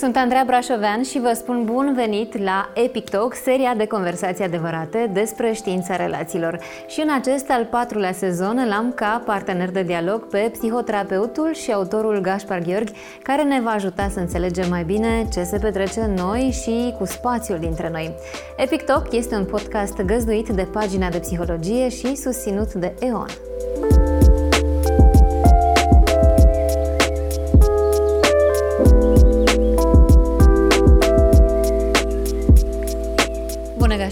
Sunt Andreea Brașovean și vă spun bun venit la Epic Talk, seria de conversații adevărate despre știința relațiilor. Și în acest al patrulea sezon l-am ca partener de dialog pe psihoterapeutul și autorul Gaspar Gheorghi, care ne va ajuta să înțelegem mai bine ce se petrece în noi și cu spațiul dintre noi. Epic Talk este un podcast găzduit de pagina de psihologie și susținut de EON.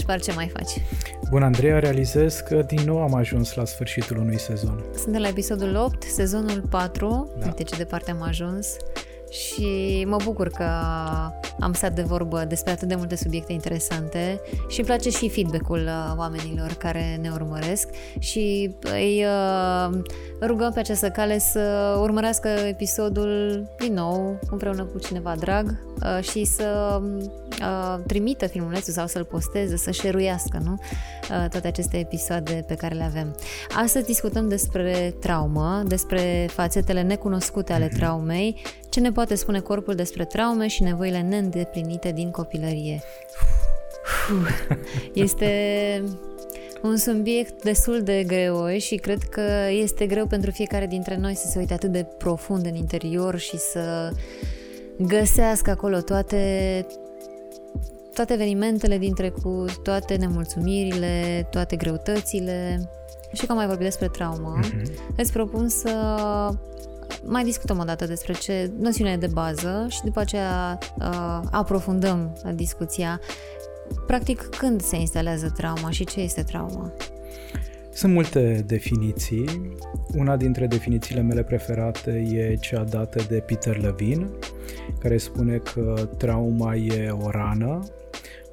Gaspar, ce mai faci? Bun, Andreea, realizez că din nou am ajuns la sfârșitul unui sezon. Sunt la episodul 8, sezonul 4, da. uite ce departe am ajuns și mă bucur că am stat de vorbă despre atât de multe subiecte interesante și îmi place și feedback-ul uh, oamenilor care ne urmăresc și îi uh, rugăm pe această cale să urmărească episodul din nou împreună cu cineva drag uh, și să trimită filmulețul sau să-l posteze, să șeruiască nu? toate aceste episoade pe care le avem. Astăzi discutăm despre traumă, despre fațetele necunoscute ale mhm. traumei, ce ne poate spune corpul despre traume și nevoile neîndeplinite din copilărie. Este un subiect destul de greu și cred că este greu pentru fiecare dintre noi să se uite atât de profund în interior și să găsească acolo toate toate evenimentele din trecut, toate nemulțumirile, toate greutățile. Și că am mai vorbit despre traumă, mm-hmm. îți propun să mai discutăm o dată despre ce noțiune de bază și după aceea uh, aprofundăm discuția. Practic, când se instalează trauma și ce este trauma? Sunt multe definiții. Una dintre definițiile mele preferate e cea dată de Peter Levine, care spune că trauma e o rană,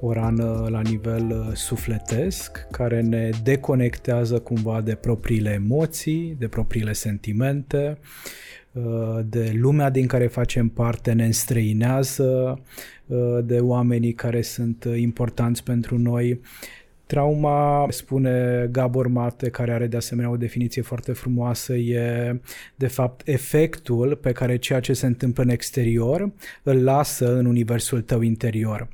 o rană la nivel uh, sufletesc, care ne deconectează cumva de propriile emoții, de propriile sentimente, Uh, de lumea din care facem parte ne înstrăinează, uh, de oamenii care sunt importanți pentru noi. Trauma, spune Gabor Mate, care are de asemenea o definiție foarte frumoasă, e de fapt efectul pe care ceea ce se întâmplă în exterior îl lasă în universul tău interior.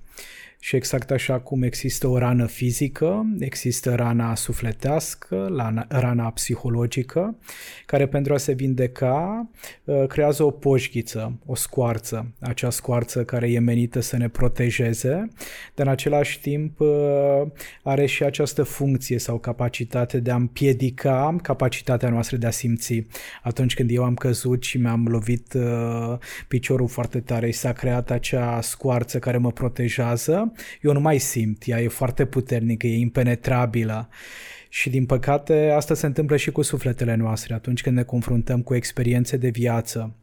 Și exact așa cum există o rană fizică, există rana sufletească, rana psihologică, care pentru a se vindeca uh, creează o poșghiță, o scoarță, acea scoarță care e menită să ne protejeze, dar în același timp uh, are și această funcție sau capacitate de a împiedica capacitatea noastră de a simți. Atunci când eu am căzut și mi-am lovit uh, piciorul foarte tare, s-a creat acea scoarță care mă protejează, eu nu mai simt, ea e foarte puternică, e impenetrabilă. Și din păcate asta se întâmplă și cu sufletele noastre atunci când ne confruntăm cu experiențe de viață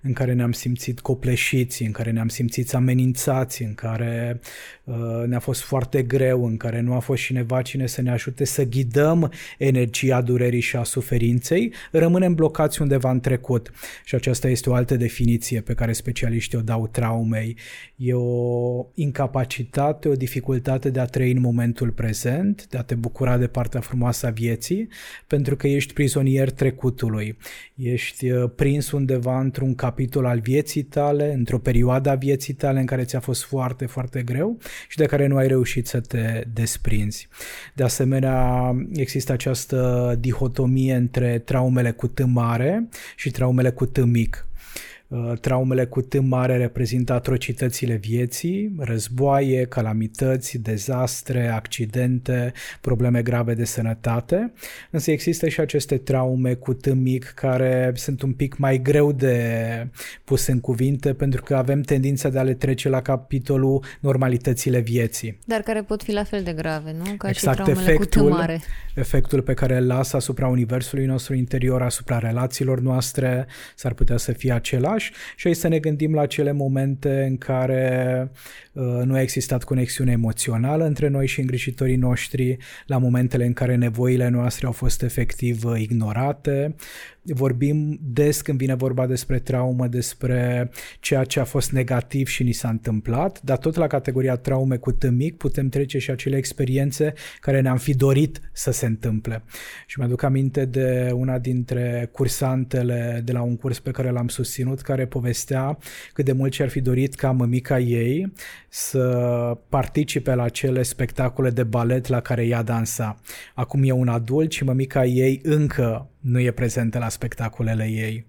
în care ne-am simțit copleșiți, în care ne-am simțit amenințați, în care uh, ne-a fost foarte greu, în care nu a fost cineva cine să ne ajute să ghidăm energia durerii și a suferinței, rămânem blocați undeva în trecut. Și aceasta este o altă definiție pe care specialiștii o dau traumei. E o incapacitate, o dificultate de a trăi în momentul prezent, de a te bucura de partea frumoasă a vieții, pentru că ești prizonier trecutului. Ești uh, prins undeva într-un cap capitol al vieții tale, într-o perioadă a vieții tale în care ți-a fost foarte, foarte greu și de care nu ai reușit să te desprinzi. De asemenea, există această dihotomie între traumele cu T mare și traumele cu T mic. Uh, traumele cu T mare reprezintă atrocitățile vieții, războaie, calamități, dezastre, accidente, probleme grave de sănătate, însă există și aceste traume cu T mic care sunt un pic mai greu de pus în cuvinte pentru că avem tendința de a le trece la capitolul normalitățile vieții. Dar care pot fi la fel de grave, nu? Ca exact, și traumele efectul, cu T mare. efectul pe care îl lasă asupra universului nostru interior, asupra relațiilor noastre, s-ar putea să fie același oraș și aici să ne gândim la acele momente în care uh, nu a existat conexiune emoțională între noi și îngrijitorii noștri, la momentele în care nevoile noastre au fost efectiv uh, ignorate, vorbim des când vine vorba despre traumă, despre ceea ce a fost negativ și ni s-a întâmplat, dar tot la categoria traume cu tâmic putem trece și acele experiențe care ne-am fi dorit să se întâmple. Și mi-aduc aminte de una dintre cursantele de la un curs pe care l-am susținut, care povestea cât de mult și-ar fi dorit ca mămica ei să participe la acele spectacole de balet la care ea dansa. Acum e un adult și mămica ei încă nu e prezentă la spectacolele ei.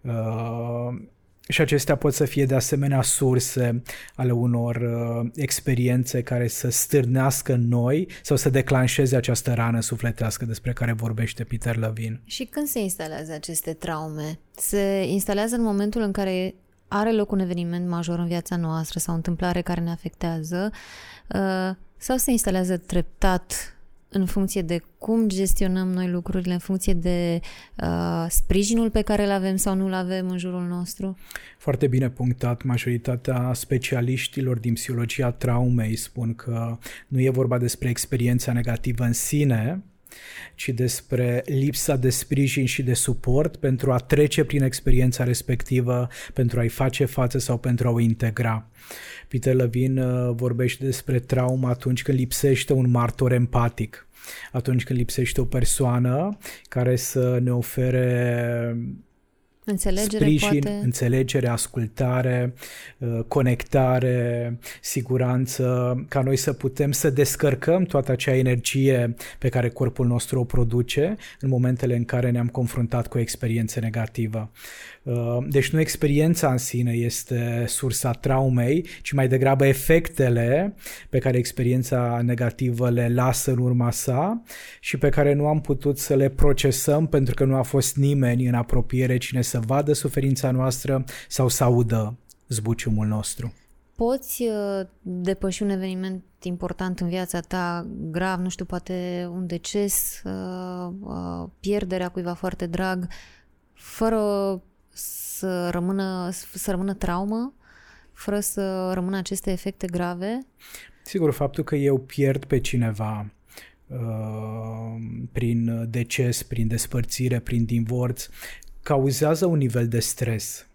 Uh, și acestea pot să fie de asemenea surse ale unor uh, experiențe care să stârnească noi sau să declanșeze această rană sufletească despre care vorbește Peter Levin. Și când se instalează aceste traume? Se instalează în momentul în care are loc un eveniment major în viața noastră sau o întâmplare care ne afectează uh, sau se instalează treptat în funcție de cum gestionăm noi lucrurile, în funcție de uh, sprijinul pe care îl avem sau nu îl avem în jurul nostru? Foarte bine punctat. Majoritatea specialiștilor din psihologia traumei spun că nu e vorba despre experiența negativă în sine, ci despre lipsa de sprijin și de suport pentru a trece prin experiența respectivă, pentru a-i face față sau pentru a o integra. Peter Levin uh, vorbește despre traumă atunci când lipsește un martor empatic, atunci când lipsește o persoană care să ne ofere Înțelegere, sprijin, poate... înțelegere, ascultare, uh, conectare, siguranță, ca noi să putem să descărcăm toată acea energie pe care corpul nostru o produce în momentele în care ne-am confruntat cu o experiență negativă. Uh, deci nu experiența în sine este sursa traumei, ci mai degrabă efectele pe care experiența negativă le lasă în urma sa și pe care nu am putut să le procesăm pentru că nu a fost nimeni în apropiere cine să vadă suferința noastră sau să audă zbuciumul nostru. Poți uh, depăși un eveniment important în viața ta, grav, nu știu, poate un deces, uh, pierderea cuiva foarte drag, fără să rămână, să rămână traumă, fără să rămână aceste efecte grave? Sigur, faptul că eu pierd pe cineva uh, prin deces, prin despărțire, prin divorț, cauzează un nivel de stres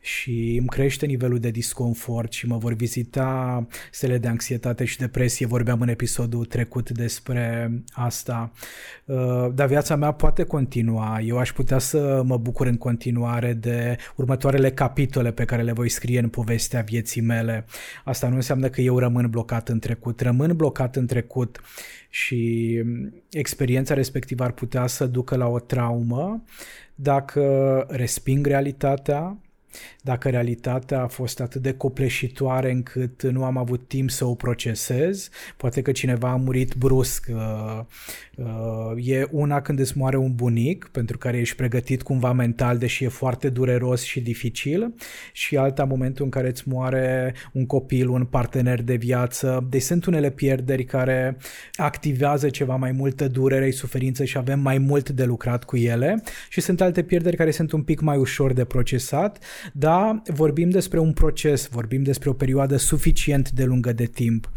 și îmi crește nivelul de disconfort și mă vor vizita stele de anxietate și depresie. Vorbeam în episodul trecut despre asta. Uh, dar viața mea poate continua. Eu aș putea să mă bucur în continuare de următoarele capitole pe care le voi scrie în povestea vieții mele. Asta nu înseamnă că eu rămân blocat în trecut. Rămân blocat în trecut și experiența respectivă ar putea să ducă la o traumă dacă resping realitatea, dacă realitatea a fost atât de copleșitoare încât nu am avut timp să o procesez, poate că cineva a murit brusc. Uh, uh, e una când îți moare un bunic, pentru care ești pregătit cumva mental, deși e foarte dureros și dificil, și alta momentul în care îți moare un copil, un partener de viață. Deci sunt unele pierderi care activează ceva mai multă durere și suferință și avem mai mult de lucrat cu ele și sunt alte pierderi care sunt un pic mai ușor de procesat, da, vorbim despre un proces, vorbim despre o perioadă suficient de lungă de timp.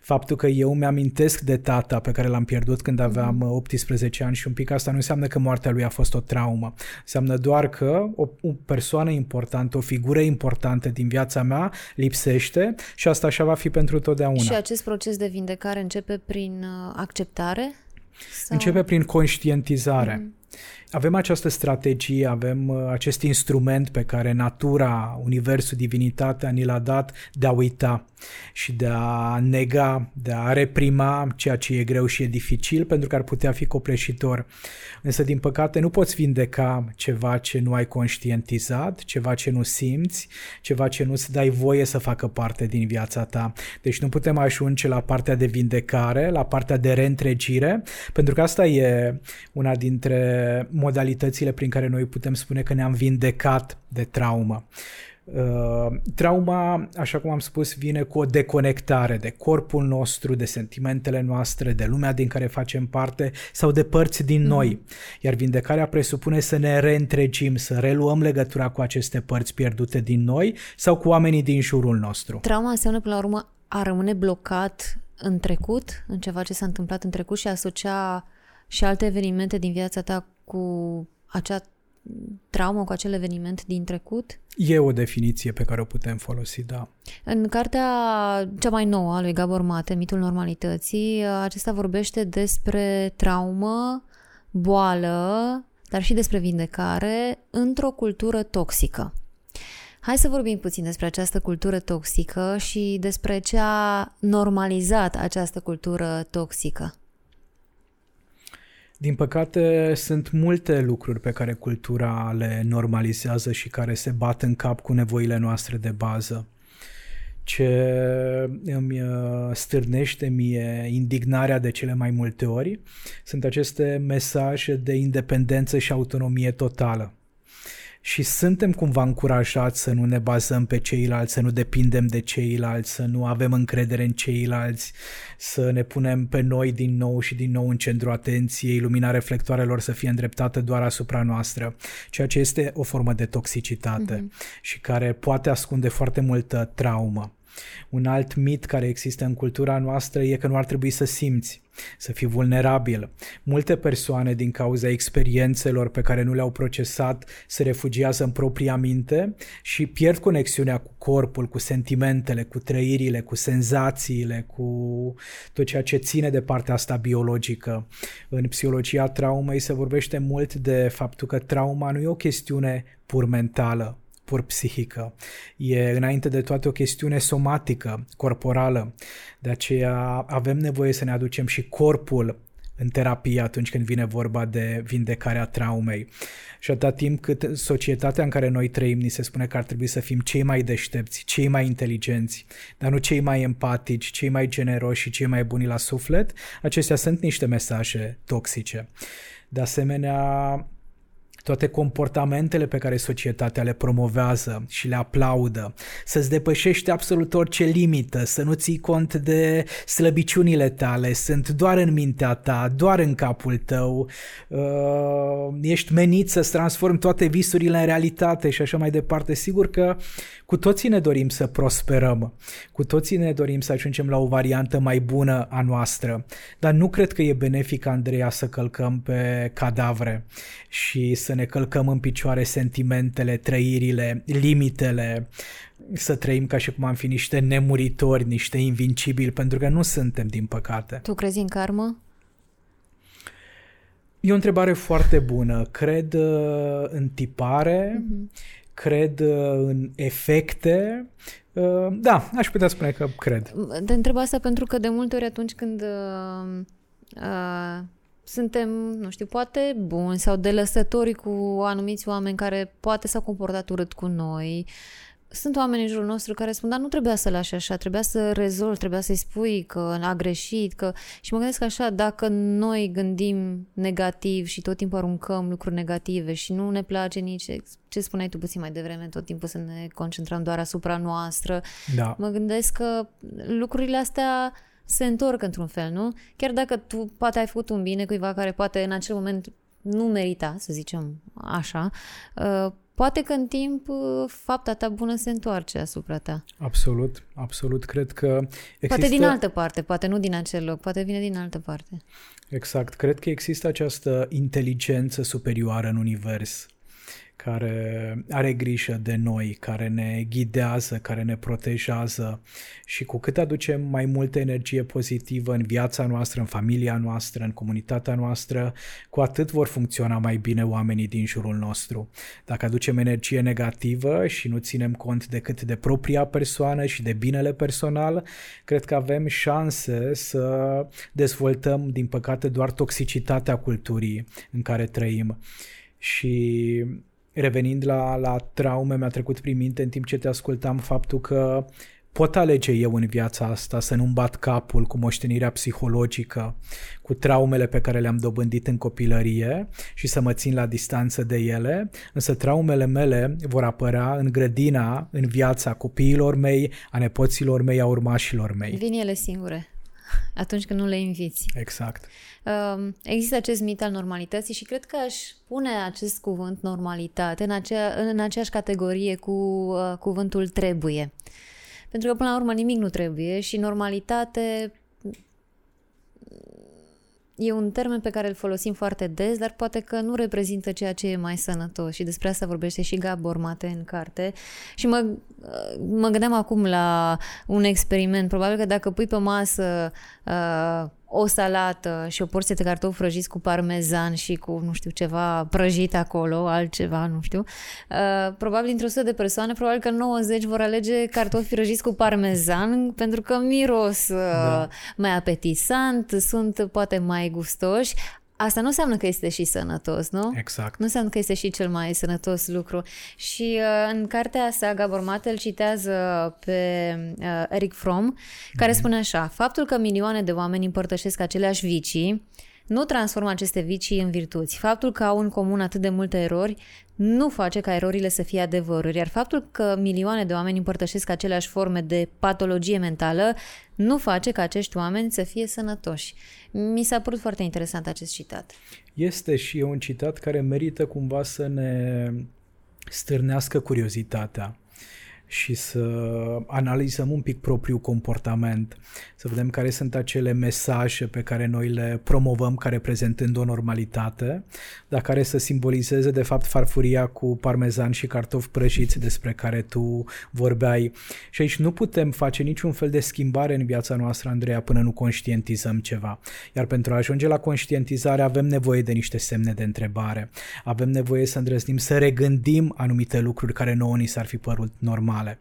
Faptul că eu mi-amintesc de tata pe care l-am pierdut când aveam 18 mhm. ani și un pic asta nu înseamnă că moartea lui a fost o traumă. Înseamnă doar că o, o persoană importantă, o figură importantă din viața mea lipsește și asta așa va fi pentru totdeauna. Și acest proces de vindecare începe prin uh, acceptare? Sau? Începe prin conștientizare. Mm. Avem această strategie, avem uh, acest instrument pe care natura, universul, divinitatea ni l-a dat de a uita și de a nega, de a reprima ceea ce e greu și e dificil pentru că ar putea fi copleșitor. Însă, din păcate, nu poți vindeca ceva ce nu ai conștientizat, ceva ce nu simți, ceva ce nu-ți dai voie să facă parte din viața ta. Deci nu putem ajunge la partea de vindecare, la partea de reîntregire, pentru că asta e una dintre modalitățile prin care noi putem spune că ne-am vindecat de traumă. Uh, trauma, așa cum am spus, vine cu o deconectare de corpul nostru, de sentimentele noastre, de lumea din care facem parte sau de părți din mm-hmm. noi. Iar vindecarea presupune să ne reîntregim, să reluăm legătura cu aceste părți pierdute din noi sau cu oamenii din jurul nostru. Trauma înseamnă, până la urmă, a rămâne blocat în trecut, în ceva ce s-a întâmplat în trecut și a asocia și alte evenimente din viața ta cu acea traumă, cu acel eveniment din trecut? E o definiție pe care o putem folosi, da. În cartea cea mai nouă a lui Gabor Mate, Mitul Normalității, acesta vorbește despre traumă, boală, dar și despre vindecare într-o cultură toxică. Hai să vorbim puțin despre această cultură toxică și despre ce a normalizat această cultură toxică. Din păcate, sunt multe lucruri pe care cultura le normalizează și care se bat în cap cu nevoile noastre de bază. Ce îmi uh, stârnește mie indignarea de cele mai multe ori sunt aceste mesaje de independență și autonomie totală și suntem cumva încurajați să nu ne bazăm pe ceilalți, să nu depindem de ceilalți, să nu avem încredere în ceilalți, să ne punem pe noi din nou și din nou în centru atenției, lumina reflectoarelor să fie îndreptată doar asupra noastră, ceea ce este o formă de toxicitate mm-hmm. și care poate ascunde foarte multă traumă. Un alt mit care există în cultura noastră e că nu ar trebui să simți, să fii vulnerabil. Multe persoane, din cauza experiențelor pe care nu le-au procesat, se refugiază în propria minte și pierd conexiunea cu corpul, cu sentimentele, cu trăirile, cu senzațiile, cu tot ceea ce ține de partea asta biologică. În psihologia traumei se vorbește mult de faptul că trauma nu e o chestiune pur mentală, pur psihică. E înainte de toate o chestiune somatică, corporală. De aceea avem nevoie să ne aducem și corpul în terapie atunci când vine vorba de vindecarea traumei. Și atâta timp cât societatea în care noi trăim ni se spune că ar trebui să fim cei mai deștepți, cei mai inteligenți, dar nu cei mai empatici, cei mai generoși și cei mai buni la suflet, acestea sunt niște mesaje toxice. De asemenea, toate comportamentele pe care societatea le promovează și le aplaudă, să-ți depășești absolut orice limită, să nu ții cont de slăbiciunile tale, sunt doar în mintea ta, doar în capul tău, uh, ești menit să-ți transformi toate visurile în realitate și așa mai departe. Sigur că cu toții ne dorim să prosperăm, cu toții ne dorim să ajungem la o variantă mai bună a noastră, dar nu cred că e benefic, Andreea, să călcăm pe cadavre și să ne călcăm în picioare sentimentele, trăirile, limitele, să trăim ca și cum am fi niște nemuritori, niște invincibili, pentru că nu suntem, din păcate. Tu crezi în karmă? E o întrebare foarte bună. Cred uh, în tipare, mm-hmm. Cred uh, în efecte. Uh, da, aș putea spune că cred. Te întreb asta pentru că de multe ori atunci când uh, uh, suntem, nu știu, poate buni sau delăsători cu anumiți oameni care poate s-au comportat urât cu noi. Sunt oameni în jurul nostru care spun, dar nu trebuia să lași așa, trebuia să rezolvi, trebuia să-i spui că a greșit, că... Și mă gândesc așa, dacă noi gândim negativ și tot timpul aruncăm lucruri negative și nu ne place nici ce spuneai tu puțin mai devreme, tot timpul să ne concentrăm doar asupra noastră, da. mă gândesc că lucrurile astea se întorc într-un fel, nu? Chiar dacă tu poate ai făcut un bine cuiva care poate în acel moment nu merita, să zicem așa, uh, poate că în timp uh, fapta ta bună se întoarce asupra ta. Absolut, absolut. Cred că există... Poate din altă parte, poate nu din acel loc, poate vine din altă parte. Exact. Cred că există această inteligență superioară în univers care are grijă de noi, care ne ghidează, care ne protejează și cu cât aducem mai multă energie pozitivă în viața noastră, în familia noastră, în comunitatea noastră, cu atât vor funcționa mai bine oamenii din jurul nostru. Dacă aducem energie negativă și nu ținem cont decât de propria persoană și de binele personal, cred că avem șanse să dezvoltăm, din păcate, doar toxicitatea culturii în care trăim. Și revenind la, la traume, mi-a trecut prin minte în timp ce te ascultam faptul că pot alege eu în viața asta să nu-mi bat capul cu moștenirea psihologică, cu traumele pe care le-am dobândit în copilărie și să mă țin la distanță de ele, însă traumele mele vor apărea în grădina, în viața copiilor mei, a nepoților mei, a urmașilor mei. Vin ele singure atunci când nu le inviți. Exact. Um, există acest mit al normalității și cred că aș pune acest cuvânt normalitate în, acea, în aceeași categorie cu uh, cuvântul trebuie. Pentru că, până la urmă, nimic nu trebuie și normalitate e un termen pe care îl folosim foarte des, dar poate că nu reprezintă ceea ce e mai sănătos și despre asta vorbește și Gabor Mate în carte. Și mă, mă gândeam acum la un experiment. Probabil că dacă pui pe masă uh, o salată și o porție de cartofi prăjiți cu parmezan și cu, nu știu, ceva prăjit acolo, altceva, nu știu, uh, probabil dintre 100 de persoane, probabil că 90 vor alege cartofi prăjiți cu parmezan pentru că miros uh, da. mai apetisant, sunt poate mai gustoși. Asta nu înseamnă că este și sănătos, nu? Exact. Nu înseamnă că este și cel mai sănătos lucru. Și uh, în cartea sa, Gabor Mate îl citează pe uh, Eric Fromm, care mm-hmm. spune așa, faptul că milioane de oameni împărtășesc aceleași vicii, nu transformă aceste vicii în virtuți. Faptul că au în comun atât de multe erori nu face ca erorile să fie adevăruri, iar faptul că milioane de oameni împărtășesc aceleași forme de patologie mentală nu face ca acești oameni să fie sănătoși. Mi s-a părut foarte interesant acest citat. Este și e un citat care merită cumva să ne stârnească curiozitatea și să analizăm un pic propriul comportament, să vedem care sunt acele mesaje pe care noi le promovăm ca reprezentând o normalitate, dar care să simbolizeze de fapt farfuria cu parmezan și cartofi prăjiți despre care tu vorbeai. Și aici nu putem face niciun fel de schimbare în viața noastră, Andreea, până nu conștientizăm ceva. Iar pentru a ajunge la conștientizare avem nevoie de niște semne de întrebare. Avem nevoie să îndrăznim să regândim anumite lucruri care nouă ni s-ar fi părut normal normale.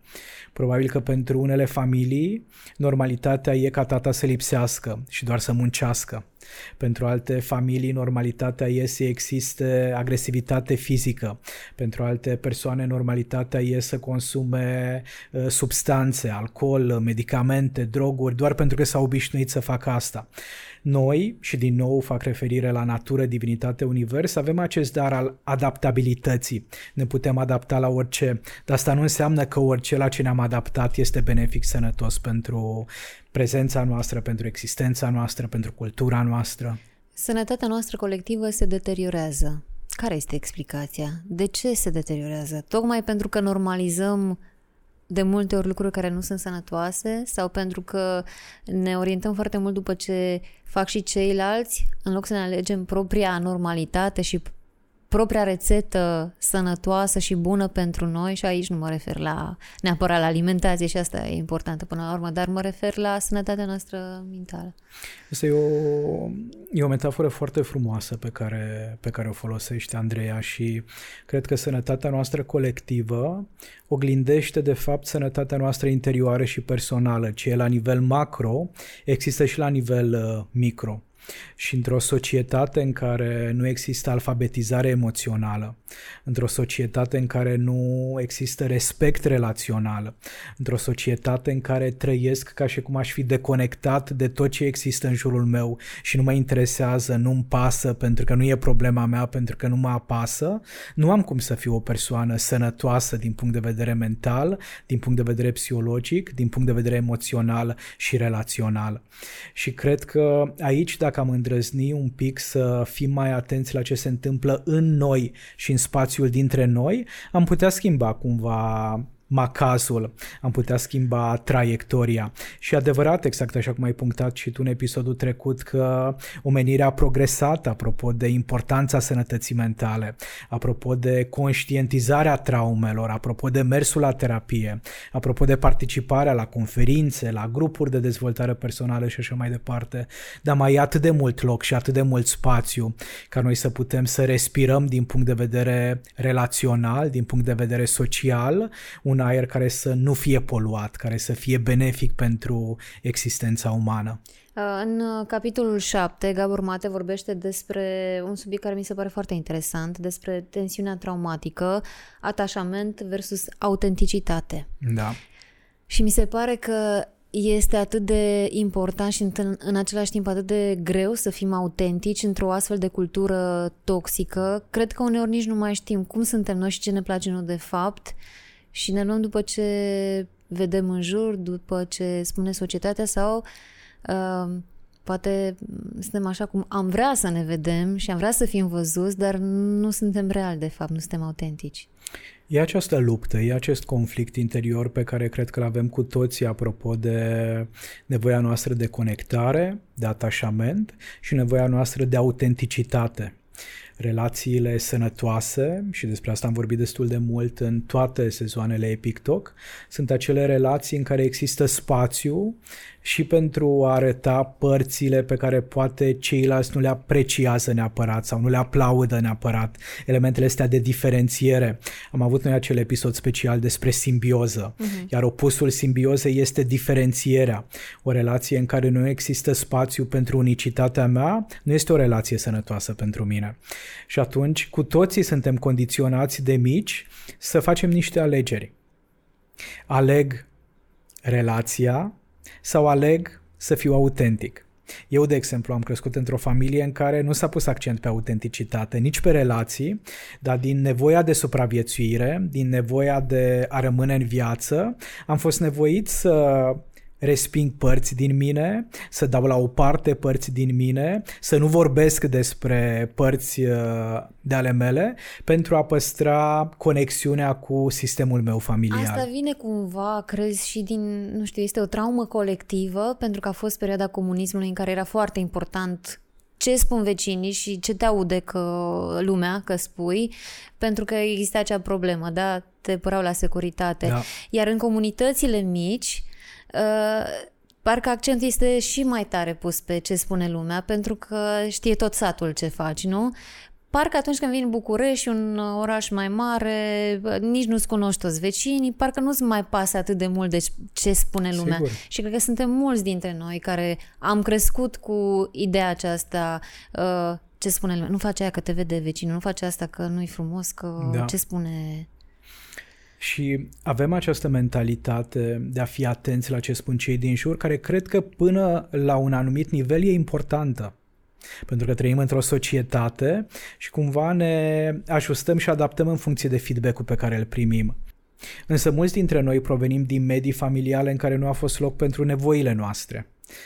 Probabil că pentru unele familii normalitatea e ca tata să lipsească și doar să muncească. Pentru alte familii normalitatea e să existe agresivitate fizică. Pentru alte persoane normalitatea e să consume uh, substanțe, alcool, medicamente, droguri, doar pentru că s-au obișnuit să facă asta. Noi, și din nou fac referire la natură, divinitate, univers, avem acest dar al adaptabilității. Ne putem adapta la orice, dar asta nu înseamnă că orice la ce ne-am adaptat este benefic sănătos pentru prezența noastră, pentru existența noastră, pentru cultura noastră. Sănătatea noastră colectivă se deteriorează. Care este explicația? De ce se deteriorează? Tocmai pentru că normalizăm de multe ori lucruri care nu sunt sănătoase sau pentru că ne orientăm foarte mult după ce fac și ceilalți, în loc să ne alegem propria normalitate și propria rețetă sănătoasă și bună pentru noi și aici nu mă refer la neapărat la alimentație și asta e importantă până la urmă, dar mă refer la sănătatea noastră mentală. Asta e o, e o metaforă foarte frumoasă pe care, pe care o folosește Andreea și cred că sănătatea noastră colectivă oglindește de fapt sănătatea noastră interioară și personală, ce e la nivel macro, există și la nivel uh, micro și într-o societate în care nu există alfabetizare emoțională, într-o societate în care nu există respect relațional, într-o societate în care trăiesc ca și cum aș fi deconectat de tot ce există în jurul meu și nu mă interesează, nu-mi pasă pentru că nu e problema mea, pentru că nu mă apasă, nu am cum să fiu o persoană sănătoasă din punct de vedere mental, din punct de vedere psihologic, din punct de vedere emoțional și relațional. Și cred că aici, dacă am îndrăzni un pic să fim mai atenți la ce se întâmplă în noi și în spațiul dintre noi, am putea schimba cumva macazul, am putea schimba traiectoria. Și adevărat, exact așa cum ai punctat și tu în episodul trecut, că omenirea a progresat apropo de importanța sănătății mentale, apropo de conștientizarea traumelor, apropo de mersul la terapie, apropo de participarea la conferințe, la grupuri de dezvoltare personală și așa mai departe. Dar mai e atât de mult loc și atât de mult spațiu ca noi să putem să respirăm din punct de vedere relațional, din punct de vedere social, un aer care să nu fie poluat, care să fie benefic pentru existența umană. Uh, în capitolul 7, Gabor Mate vorbește despre un subiect care mi se pare foarte interesant, despre tensiunea traumatică, atașament versus autenticitate. Da. Și mi se pare că este atât de important și în, în același timp atât de greu să fim autentici într-o astfel de cultură toxică. Cred că uneori nici nu mai știm cum suntem noi și ce ne place noi de fapt și ne luăm după ce vedem în jur, după ce spune societatea sau uh, poate suntem așa cum am vrea să ne vedem și am vrea să fim văzuți, dar nu suntem reali de fapt, nu suntem autentici. E această luptă, e acest conflict interior pe care cred că îl avem cu toții apropo de nevoia noastră de conectare, de atașament și nevoia noastră de autenticitate relațiile sănătoase, și despre asta am vorbit destul de mult în toate sezoanele Epic Talk, sunt acele relații în care există spațiu și pentru a arăta părțile pe care poate ceilalți nu le apreciază neapărat sau nu le aplaudă neapărat, elementele astea de diferențiere. Am avut noi acel episod special despre simbioză, uh-huh. iar opusul simbiozei este diferențierea. O relație în care nu există spațiu pentru unicitatea mea nu este o relație sănătoasă pentru mine. Și atunci, cu toții suntem condiționați de mici să facem niște alegeri. Aleg relația sau aleg să fiu autentic. Eu, de exemplu, am crescut într-o familie în care nu s-a pus accent pe autenticitate, nici pe relații, dar din nevoia de supraviețuire, din nevoia de a rămâne în viață, am fost nevoit să resping părți din mine, să dau la o parte părți din mine, să nu vorbesc despre părți uh, de ale mele pentru a păstra conexiunea cu sistemul meu familial. Asta vine cumva, crezi, și din, nu știu, este o traumă colectivă pentru că a fost perioada comunismului în care era foarte important ce spun vecinii și ce te aude că lumea că spui, pentru că există acea problemă, da? Te păreau la securitate. Da. Iar în comunitățile mici, Uh, parcă accentul este și mai tare pus pe ce spune lumea, pentru că știe tot satul ce faci, nu? Parcă atunci când vin în București, un oraș mai mare, nici nu-ți cunoști toți vecinii, parcă nu-ți mai pasă atât de mult de ce spune lumea. Sigur. Și cred că suntem mulți dintre noi care am crescut cu ideea aceasta, uh, ce spune lumea. Nu face aia că te vede vecinul, nu face asta că nu-i frumos, că da. ce spune și avem această mentalitate de a fi atenți la ce spun cei din jur, care cred că până la un anumit nivel e importantă. Pentru că trăim într-o societate și cumva ne ajustăm și adaptăm în funcție de feedback-ul pe care îl primim. Însă mulți dintre noi provenim din medii familiale în care nu a fost loc pentru nevoile noastre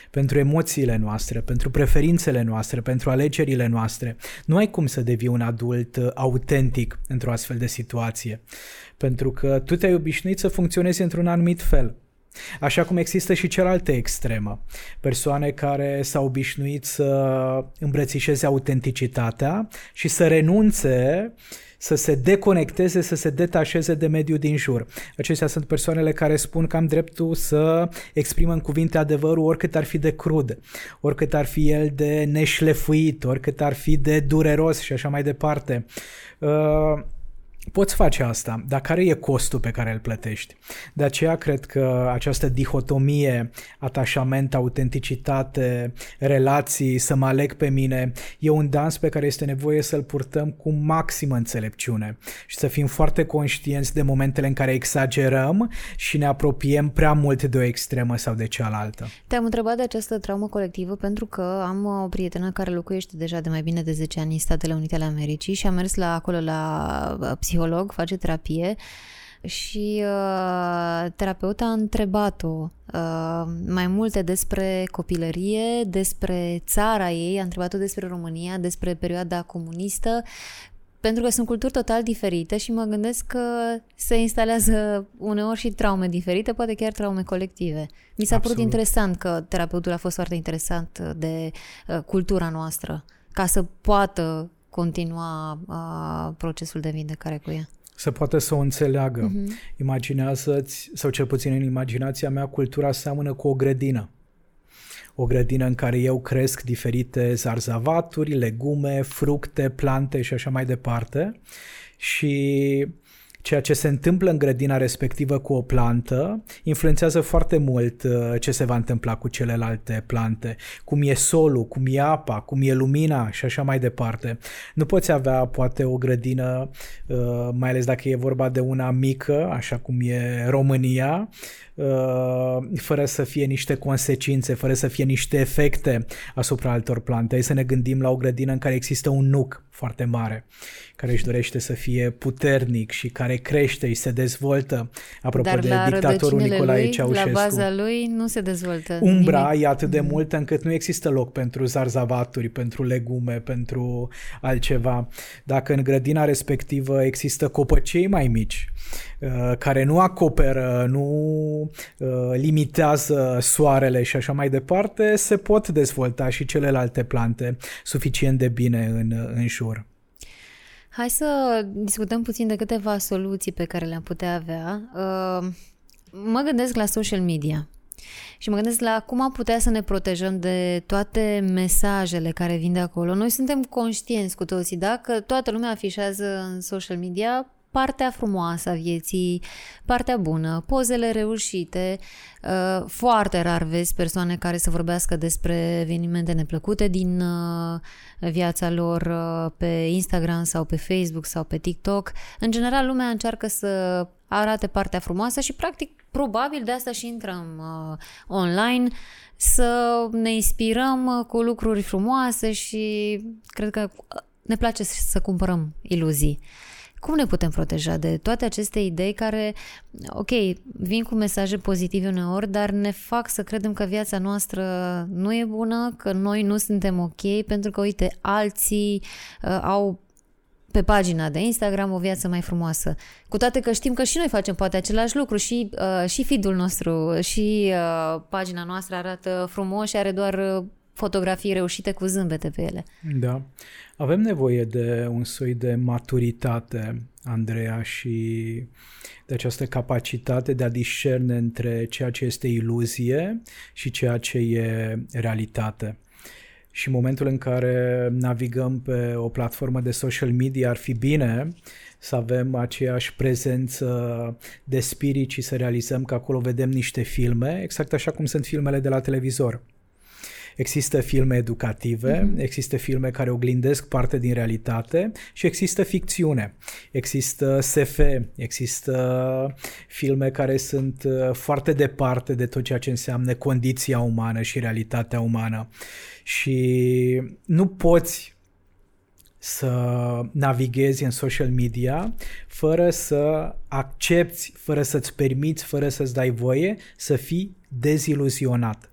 pentru emoțiile noastre, pentru preferințele noastre, pentru alegerile noastre. Nu ai cum să devii un adult uh, autentic într-o astfel de situație, pentru că tu te-ai obișnuit să funcționezi într-un anumit fel. Așa cum există și cealaltă extremă. Persoane care s-au obișnuit să îmbrățișeze autenticitatea și să renunțe uh, să se deconecteze, să se detașeze de mediul din jur. Acestea sunt persoanele care spun că am dreptul să exprimă în cuvinte adevărul oricât ar fi de crud, oricât ar fi el de neșlefuit, oricât ar fi de dureros și așa mai departe. Uh, Poți face asta, dar care e costul pe care îl plătești? De aceea cred că această dihotomie, atașament, autenticitate, relații, să mă aleg pe mine, e un dans pe care este nevoie să-l purtăm cu maximă înțelepciune și să fim foarte conștienți de momentele în care exagerăm și ne apropiem prea mult de o extremă sau de cealaltă. Te-am întrebat de această traumă colectivă pentru că am o prietenă care locuiește deja de mai bine de 10 ani în Statele Unite ale Americii și a mers la acolo la uh, psiholog, face terapie și uh, terapeuta a întrebat-o uh, mai multe despre copilărie, despre țara ei, a întrebat-o despre România, despre perioada comunistă, pentru că sunt culturi total diferite și mă gândesc că se instalează uneori și traume diferite, poate chiar traume colective. Mi s-a Absolut. părut interesant că terapeutul a fost foarte interesant de uh, cultura noastră, ca să poată continua uh, procesul de vindecare cu ea. Să poată să o înțeleagă. Uh-huh. Imaginează-ți, sau cel puțin în imaginația mea, cultura seamănă cu o grădină. O grădină în care eu cresc diferite zarzavaturi, legume, fructe, plante și așa mai departe. Și ceea ce se întâmplă în grădina respectivă cu o plantă influențează foarte mult uh, ce se va întâmpla cu celelalte plante, cum e solul, cum e apa, cum e lumina și așa mai departe. Nu poți avea poate o grădină, uh, mai ales dacă e vorba de una mică, așa cum e România, uh, fără să fie niște consecințe, fără să fie niște efecte asupra altor plante. Hai să ne gândim la o grădină în care există un nuc foarte mare, care își dorește să fie puternic și care crește și se dezvoltă. Apropo Dar de dictatorul Nicolae lui, Ceaușescu. la baza lui nu se dezvoltă Umbra nimic. e atât de mm. multă încât nu există loc pentru zarzavaturi, pentru legume, pentru altceva. Dacă în grădina respectivă există copăcei mai mici, uh, care nu acoperă, nu uh, limitează soarele și așa mai departe, se pot dezvolta și celelalte plante suficient de bine în, în jur. Hai să discutăm puțin de câteva soluții pe care le-am putea avea. Uh, mă gândesc la social media. Și mă gândesc la cum am putea să ne protejăm de toate mesajele care vin de acolo. Noi suntem conștienți cu toții, da? Că toată lumea afișează în social media partea frumoasă a vieții, partea bună, pozele reușite. Uh, foarte rar vezi persoane care să vorbească despre evenimente neplăcute din uh, viața lor uh, pe Instagram sau pe Facebook sau pe TikTok. În general, lumea încearcă să arate partea frumoasă și, practic, probabil de asta și intrăm online să ne inspirăm cu lucruri frumoase și cred că ne place să cumpărăm iluzii. Cum ne putem proteja de toate aceste idei care, ok, vin cu mesaje pozitive uneori, dar ne fac să credem că viața noastră nu e bună, că noi nu suntem ok, pentru că, uite, alții uh, au pe pagina de Instagram o viață mai frumoasă. Cu toate că știm că și noi facem poate același lucru și, uh, și feed-ul nostru și uh, pagina noastră arată frumos și are doar uh, fotografii reușite cu zâmbete pe ele. Da. Avem nevoie de un soi de maturitate, Andreea, și de această capacitate de a discerne între ceea ce este iluzie și ceea ce e realitate. Și în momentul în care navigăm pe o platformă de social media, ar fi bine să avem aceeași prezență de spirit și să realizăm că acolo vedem niște filme, exact așa cum sunt filmele de la televizor. Există filme educative, mm-hmm. există filme care oglindesc parte din realitate și există ficțiune. Există SF, există filme care sunt uh, foarte departe de tot ceea ce înseamnă condiția umană și realitatea umană. Și nu poți să navighezi în social media fără să accepti, fără să-ți permiți, fără să-ți dai voie să fii deziluzionat.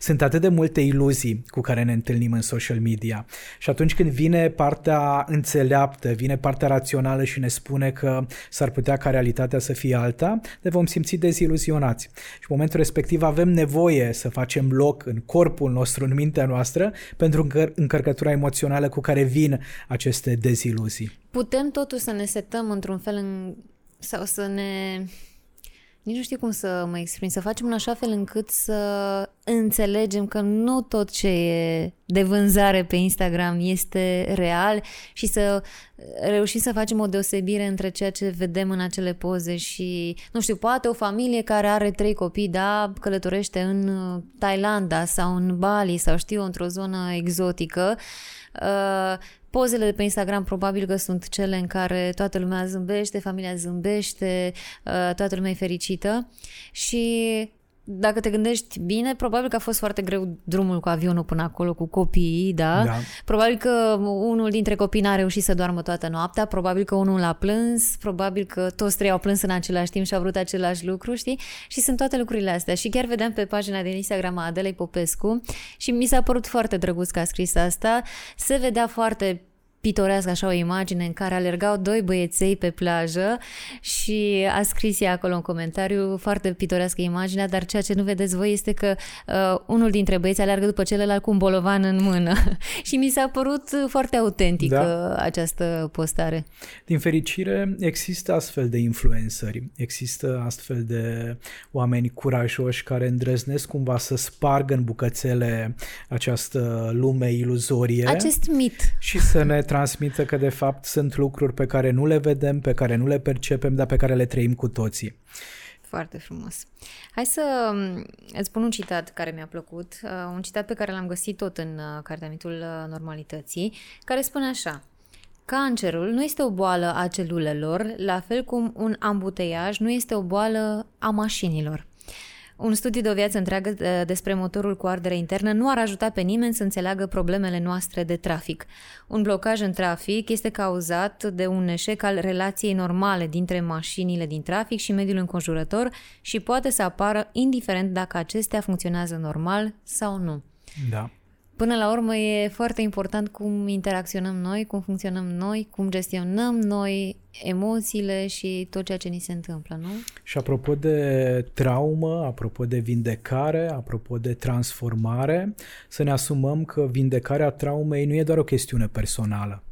Sunt atât de multe iluzii cu care ne întâlnim în social media și atunci când vine partea înțeleaptă, vine partea rațională și ne spune că s-ar putea ca realitatea să fie alta, ne vom simți deziluzionați. Și în momentul respectiv avem nevoie să facem loc în corpul nostru, în mintea noastră, pentru încărcătura emoțională cu care vin aceste deziluzii. Putem totuși să ne setăm într-un fel în... sau să ne nici nu știu cum să mă exprim, să facem în așa fel încât să înțelegem că nu tot ce e de vânzare pe Instagram este real și să reușim să facem o deosebire între ceea ce vedem în acele poze și, nu știu, poate o familie care are trei copii, da, călătorește în Thailanda sau în Bali sau știu, într-o zonă exotică, uh, Pozele de pe Instagram probabil că sunt cele în care toată lumea zâmbește, familia zâmbește, uh, toată lumea e fericită. Și dacă te gândești bine, probabil că a fost foarte greu drumul cu avionul până acolo, cu copiii, da? da. Probabil că unul dintre copii n-a reușit să doarmă toată noaptea, probabil că unul l-a plâns, probabil că toți trei au plâns în același timp și au vrut același lucru, știi? Și sunt toate lucrurile astea. Și chiar vedeam pe pagina de Instagram a Adelei Popescu și mi s-a părut foarte drăguț că a scris asta. Se vedea foarte pitorească așa o imagine în care alergau doi băieței pe plajă și a scris ea acolo în comentariu foarte pitorească imaginea, dar ceea ce nu vedeți voi este că uh, unul dintre băieți alergă după celălalt cu un bolovan în mână și mi s-a părut foarte autentică da. această postare. Din fericire există astfel de influenceri, există astfel de oameni curajoși care îndrăznesc cumva să spargă în bucățele această lume iluzorie. Acest mit. Și să ne transmită că de fapt sunt lucruri pe care nu le vedem, pe care nu le percepem, dar pe care le trăim cu toții. Foarte frumos. Hai să um, îți spun un citat care mi-a plăcut, uh, un citat pe care l-am găsit tot în uh, Cartea Mitul uh, Normalității, care spune așa. Cancerul nu este o boală a celulelor, la fel cum un ambuteiaj nu este o boală a mașinilor. Un studiu de o viață întreagă uh, despre motorul cu ardere internă nu ar ajuta pe nimeni să înțeleagă problemele noastre de trafic. Un blocaj în trafic este cauzat de un eșec al relației normale dintre mașinile din trafic și mediul înconjurător și poate să apară indiferent dacă acestea funcționează normal sau nu. Da. Până la urmă e foarte important cum interacționăm noi, cum funcționăm noi, cum gestionăm noi emoțiile și tot ceea ce ni se întâmplă, nu? Și apropo de traumă, apropo de vindecare, apropo de transformare, să ne asumăm că vindecarea traumei nu e doar o chestiune personală.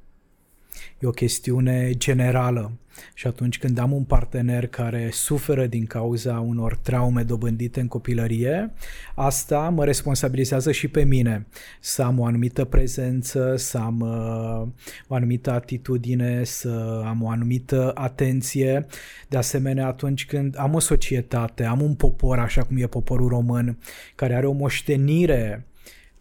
e o chestiune generală. Și atunci când am un partener care suferă din cauza unor traume dobândite în copilărie, asta mă responsabilizează și pe mine să am o anumită prezență, să am uh, o anumită atitudine, să am o anumită atenție. De asemenea, atunci când am o societate, am un popor, așa cum e poporul român, care are o moștenire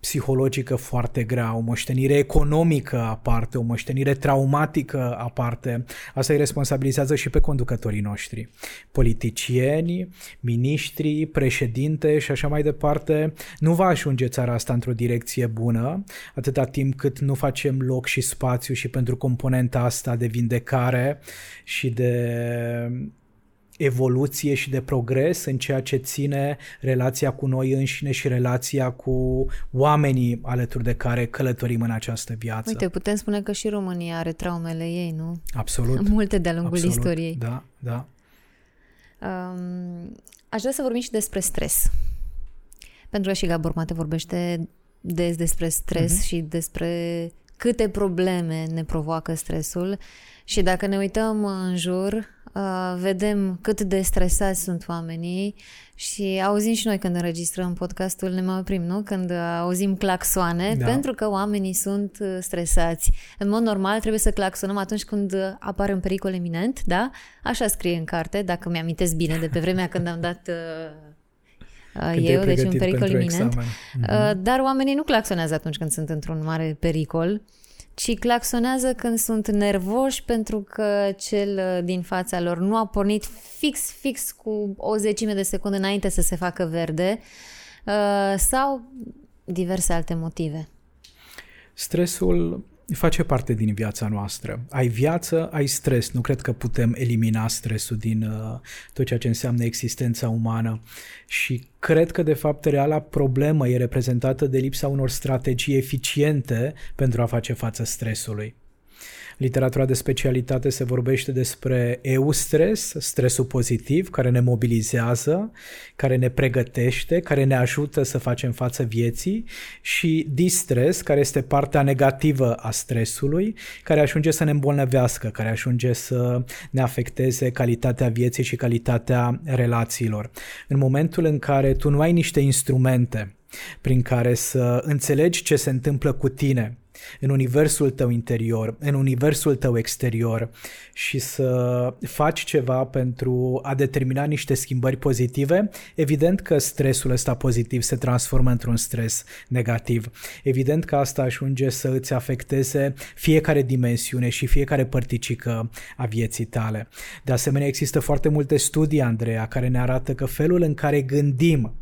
psihologică foarte grea, o moștenire economică aparte, o moștenire traumatică aparte. Asta îi responsabilizează și pe conducătorii noștri. Politicieni, miniștri, președinte și așa mai departe. Nu va ajunge țara asta într-o direcție bună atâta timp cât nu facem loc și spațiu și pentru componenta asta de vindecare și de evoluție și de progres în ceea ce ține relația cu noi înșine și relația cu oamenii alături de care călătorim în această viață. Uite, putem spune că și România are traumele ei, nu? Absolut. Multe de-a lungul Absolut. istoriei. Da, da. Um, aș vrea să vorbim și despre stres. Pentru că și Gabor Mate vorbește des despre stres uh-huh. și despre câte probleme ne provoacă stresul și dacă ne uităm în jur, uh, vedem cât de stresați sunt oamenii și auzim și noi când înregistrăm podcastul, ne mai oprim, nu? Când auzim claxoane, da. pentru că oamenii sunt uh, stresați. În mod normal trebuie să claxonăm atunci când apare un pericol eminent, da? Așa scrie în carte, dacă mi-amintesc bine de pe vremea când am dat uh, când eu, deci un pericol iminent. Mm-hmm. Dar oamenii nu claxonează atunci când sunt într-un mare pericol ci claxonează când sunt nervoși pentru că cel uh, din fața lor nu a pornit fix, fix cu o zecime de secundă înainte să se facă verde uh, sau diverse alte motive. Stresul face parte din viața noastră. Ai viață, ai stres. Nu cred că putem elimina stresul din uh, tot ceea ce înseamnă existența umană. Și cred că, de fapt, reala problemă e reprezentată de lipsa unor strategii eficiente pentru a face față stresului literatura de specialitate se vorbește despre eustres, stresul pozitiv, care ne mobilizează, care ne pregătește, care ne ajută să facem față vieții și distres, care este partea negativă a stresului, care ajunge să ne îmbolnăvească, care ajunge să ne afecteze calitatea vieții și calitatea relațiilor. În momentul în care tu nu ai niște instrumente prin care să înțelegi ce se întâmplă cu tine, în universul tău interior, în universul tău exterior și să faci ceva pentru a determina niște schimbări pozitive, evident că stresul ăsta pozitiv se transformă într-un stres negativ. Evident că asta ajunge să îți afecteze fiecare dimensiune și fiecare părticică a vieții tale. De asemenea, există foarte multe studii, Andreea, care ne arată că felul în care gândim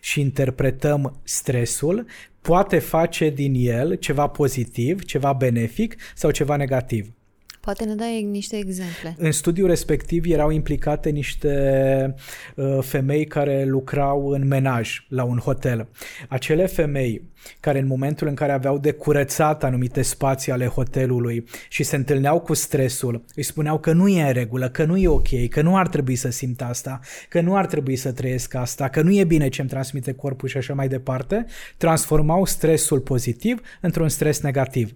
și interpretăm stresul, poate face din el ceva pozitiv, ceva benefic sau ceva negativ. Poate ne dai niște exemple. În studiul respectiv erau implicate niște uh, femei care lucrau în menaj la un hotel. Acele femei care în momentul în care aveau de curățat anumite spații ale hotelului și se întâlneau cu stresul, îi spuneau că nu e în regulă, că nu e ok, că nu ar trebui să simt asta, că nu ar trebui să trăiesc asta, că nu e bine ce îmi transmite corpul și așa mai departe, transformau stresul pozitiv într-un stres negativ.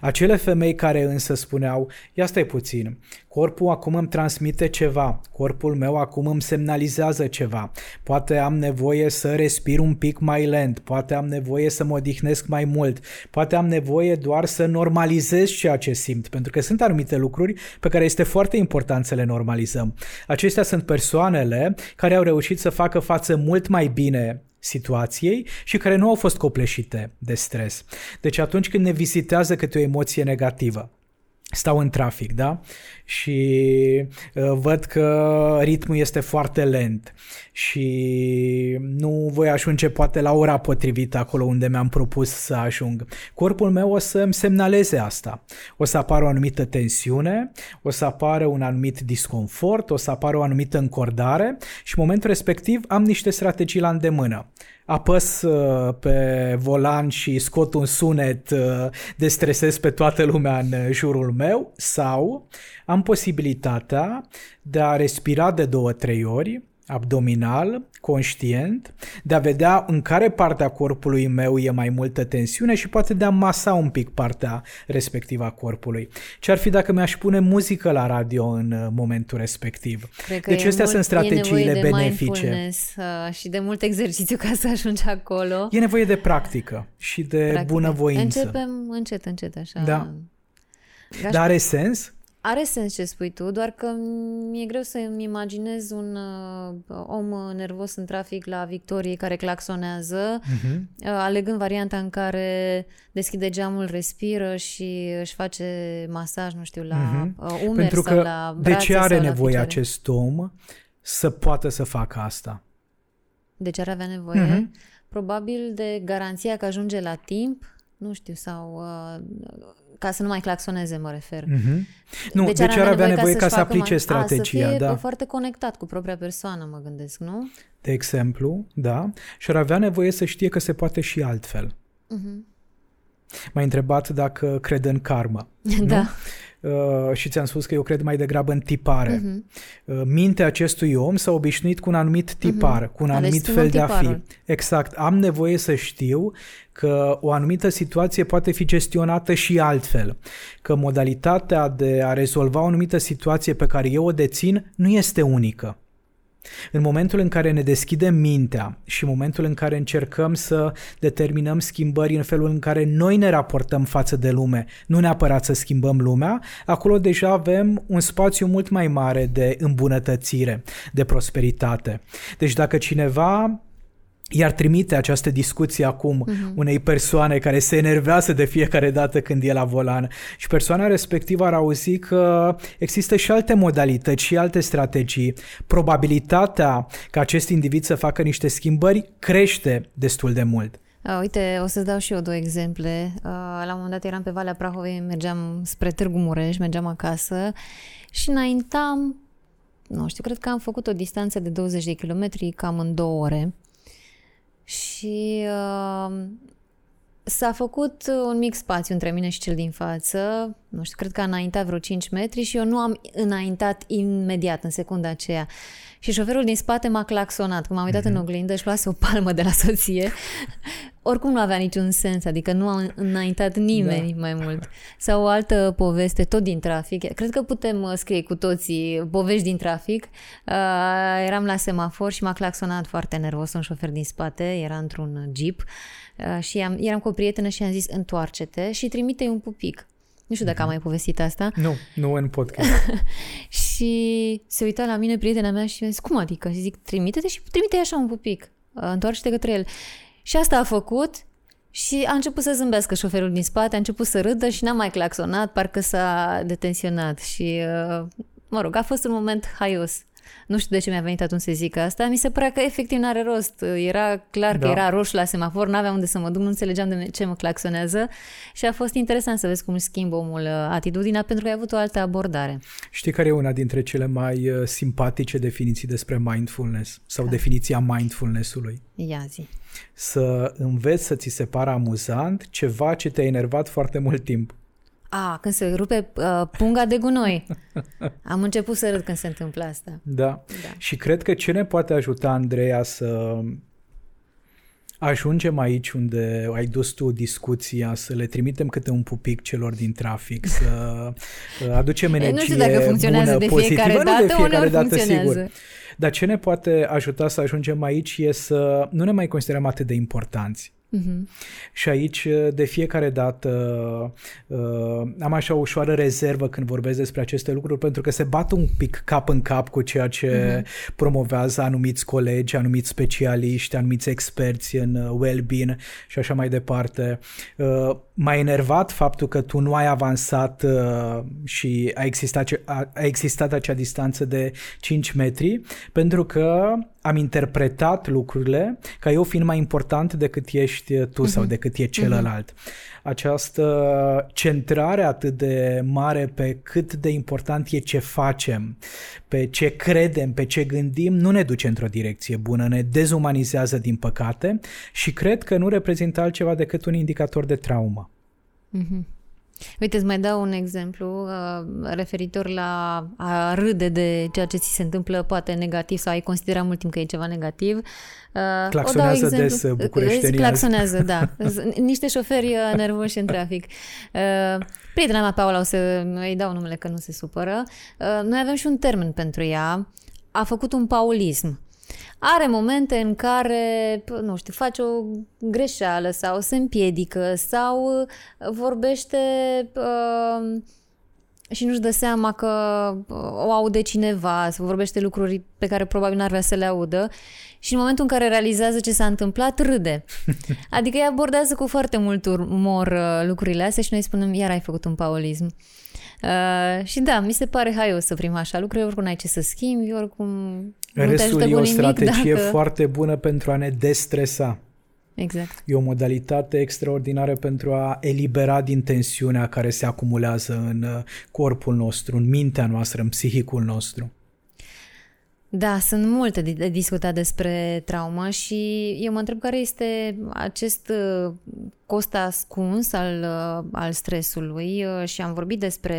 Acele femei care însă spuneau, ia stai puțin, corpul acum îmi transmite ceva, corpul meu acum îmi semnalizează ceva, poate am nevoie să respir un pic mai lent, poate am nevoie să mă odihnesc mai mult, poate am nevoie doar să normalizez ceea ce simt, pentru că sunt anumite lucruri pe care este foarte important să le normalizăm. Acestea sunt persoanele care au reușit să facă față mult mai bine situației și care nu au fost copleșite de stres. Deci atunci când ne vizitează câte o emoție negativă, stau în trafic, da? Și uh, văd că ritmul este foarte lent și nu voi ajunge poate la ora potrivită acolo unde mi-am propus să ajung. Corpul meu o să-mi semnaleze asta. O să apară o anumită tensiune, o să apară un anumit disconfort, o să apară o anumită încordare și în momentul respectiv am niște strategii la îndemână apăs uh, pe volan și scot un sunet, uh, destresez pe toată lumea în jurul meu sau am posibilitatea de a respira de două, trei ori, abdominal, conștient, de a vedea în care parte a corpului meu e mai multă tensiune și poate de a masa un pic partea respectivă a corpului. Ce ar fi dacă mi-aș pune muzică la radio în uh, momentul respectiv? Cred că deci astea mult, sunt strategiile e de benefice. Uh, și de mult exercițiu ca să ajungi acolo. E nevoie de practică și de Practic. bunăvoință. Începem încet, încet, așa. Da. Dar are sens? Are sens ce spui tu, doar că mi-e greu să-mi imaginez un uh, om nervos în trafic la Victorie care claxonează, uh-huh. uh, alegând varianta în care deschide geamul, respiră și își face masaj, nu știu, la uh-huh. uh, umeri Pentru sau că la de ce are sau nevoie la acest om să poată să facă asta? De ce ar avea nevoie? Uh-huh. Probabil de garanția că ajunge la timp, nu știu, sau uh, ca să nu mai claxoneze, mă refer. Mm-hmm. Nu, deci, deci ar avea nevoie ca, ca să, să aplice mai... strategia. A, să fie da. foarte conectat cu propria persoană, mă gândesc, nu? De exemplu, da. Și ar avea nevoie să știe că se poate și altfel. Mm-hmm. M-ai întrebat dacă cred în karmă. Da. Nu? Uh, și ți-am spus că eu cred mai degrabă în tipare. Uh-huh. Uh, mintea acestui om s-a obișnuit cu un anumit tipar, uh-huh. cu un anumit fel de a fi. Exact. Am nevoie să știu că o anumită situație poate fi gestionată și altfel, că modalitatea de a rezolva o anumită situație pe care eu o dețin nu este unică. În momentul în care ne deschidem mintea și în momentul în care încercăm să determinăm schimbări în felul în care noi ne raportăm față de lume, nu neapărat să schimbăm lumea, acolo deja avem un spațiu mult mai mare de îmbunătățire, de prosperitate. Deci dacă cineva iar trimite această discuție acum uh-huh. unei persoane care se enervează de fiecare dată când e la volan și persoana respectivă ar auzi că există și alte modalități și alte strategii. Probabilitatea ca acest individ să facă niște schimbări crește destul de mult. A, uite, o să-ți dau și eu două exemple. A, la un moment dat eram pe Valea Prahovei, mergeam spre Târgu Mureș, mergeam acasă și înaintam, nu știu, cred că am făcut o distanță de 20 de kilometri cam în două ore și uh, s-a făcut un mic spațiu între mine și cel din față. Nu știu, cred că a înaintat vreo 5 metri și eu nu am înaintat imediat în secunda aceea. Și șoferul din spate m-a claxonat. Când m-am uitat mm-hmm. în mhm. oglindă și luase o palmă de la soție. Oricum nu avea niciun sens, adică nu a înaintat nimeni da. mai mult. Sau o altă poveste, tot din trafic. Cred că putem uh, scrie cu toții povești din trafic. Uh, eram la semafor și m-a claxonat foarte nervos un șofer din spate. Era într-un jeep. Uh, și am, eram cu o prietenă și am zis întoarce-te și trimite un pupic. Nu știu dacă am mhm. mai povestit asta. Nu, nu în podcast. și se uita la mine prietena mea și mi-a zis, cum adică? Și zic, trimite-te și trimite așa un pupic. Uh, întoarce-te către el. Și asta a făcut și a început să zâmbească șoferul din spate, a început să râdă și n-a mai claxonat, parcă s-a detenționat. Și, uh, mă rog, a fost un moment haios. Nu știu de ce mi-a venit atunci să zic asta. Mi se părea că efectiv n-are rost. Era clar da. că era roșu la semafor, n-aveam unde să mă duc, nu înțelegeam de ce mă claxonează și a fost interesant să vezi cum își schimbă omul uh, atitudinea pentru că a avut o altă abordare. Știi care e una dintre cele mai uh, simpatice definiții despre mindfulness sau da. definiția mindfulness-ului? Ia zi. Să înveți să ți se pară amuzant ceva ce te-a enervat foarte mult timp. A, când se rupe uh, punga de gunoi. Am început să râd când se întâmplă asta. Da. da. Și cred că ce ne poate ajuta, Andreea, să ajungem aici unde ai dus tu discuția, să le trimitem câte un pupic celor din trafic, să uh, aducem energie Nu știu dacă funcționează bună, de fiecare pozitivă. dată, nu de fiecare dată, funcționează. sigur. Dar ce ne poate ajuta să ajungem aici e să nu ne mai considerăm atât de importanți. Uh-huh. Și aici, de fiecare dată, uh, am așa o ușoară rezervă când vorbesc despre aceste lucruri, pentru că se bat un pic cap în cap cu ceea ce uh-huh. promovează anumiți colegi, anumiți specialiști, anumiți experți în uh, well-being și așa mai departe. Uh, m-a enervat faptul că tu nu ai avansat uh, și a existat, a, a existat acea distanță de 5 metri, pentru că am interpretat lucrurile ca eu fiind mai important decât ești tu uh-huh. sau mhm. decât e celălalt. Uh-huh. Această centrare atât de mare pe cât de important e ce facem, pe ce credem, pe ce gândim, nu ne duce într-o direcție bună, ne dezumanizează din păcate și cred că nu reprezintă altceva decât un indicator de traumă. Uh-huh. Uite, îți mai dau un exemplu uh, referitor la a râde de ceea ce ți se întâmplă, poate negativ sau ai considerat mult timp că e ceva negativ. Uh, claxonează exemplu, des uh, bucureștenii Claxonează, da. Niște șoferi uh, nervoși în trafic. Uh, prietena mea, Paula, o să îi dau numele că nu se supără. Uh, noi avem și un termen pentru ea. A făcut un paulism are momente în care, nu știu, face o greșeală sau se împiedică sau uh, vorbește uh, și nu-și dă seama că uh, o aude cineva, sau vorbește lucruri pe care probabil n-ar vrea să le audă și în momentul în care realizează ce s-a întâmplat, râde. Adică ea abordează cu foarte mult umor uh, lucrurile astea și noi spunem, iar ai făcut un paulism. Uh, și da, mi se pare haios să primim așa lucruri, oricum n-ai ce să schimbi, oricum Restul e o strategie dacă... foarte bună pentru a ne destresa. Exact. E o modalitate extraordinară pentru a elibera din tensiunea care se acumulează în uh, corpul nostru, în mintea noastră, în psihicul nostru. Da, sunt multe de discutat despre traumă și eu mă întreb care este acest uh, cost ascuns al, uh, al stresului uh, și am vorbit despre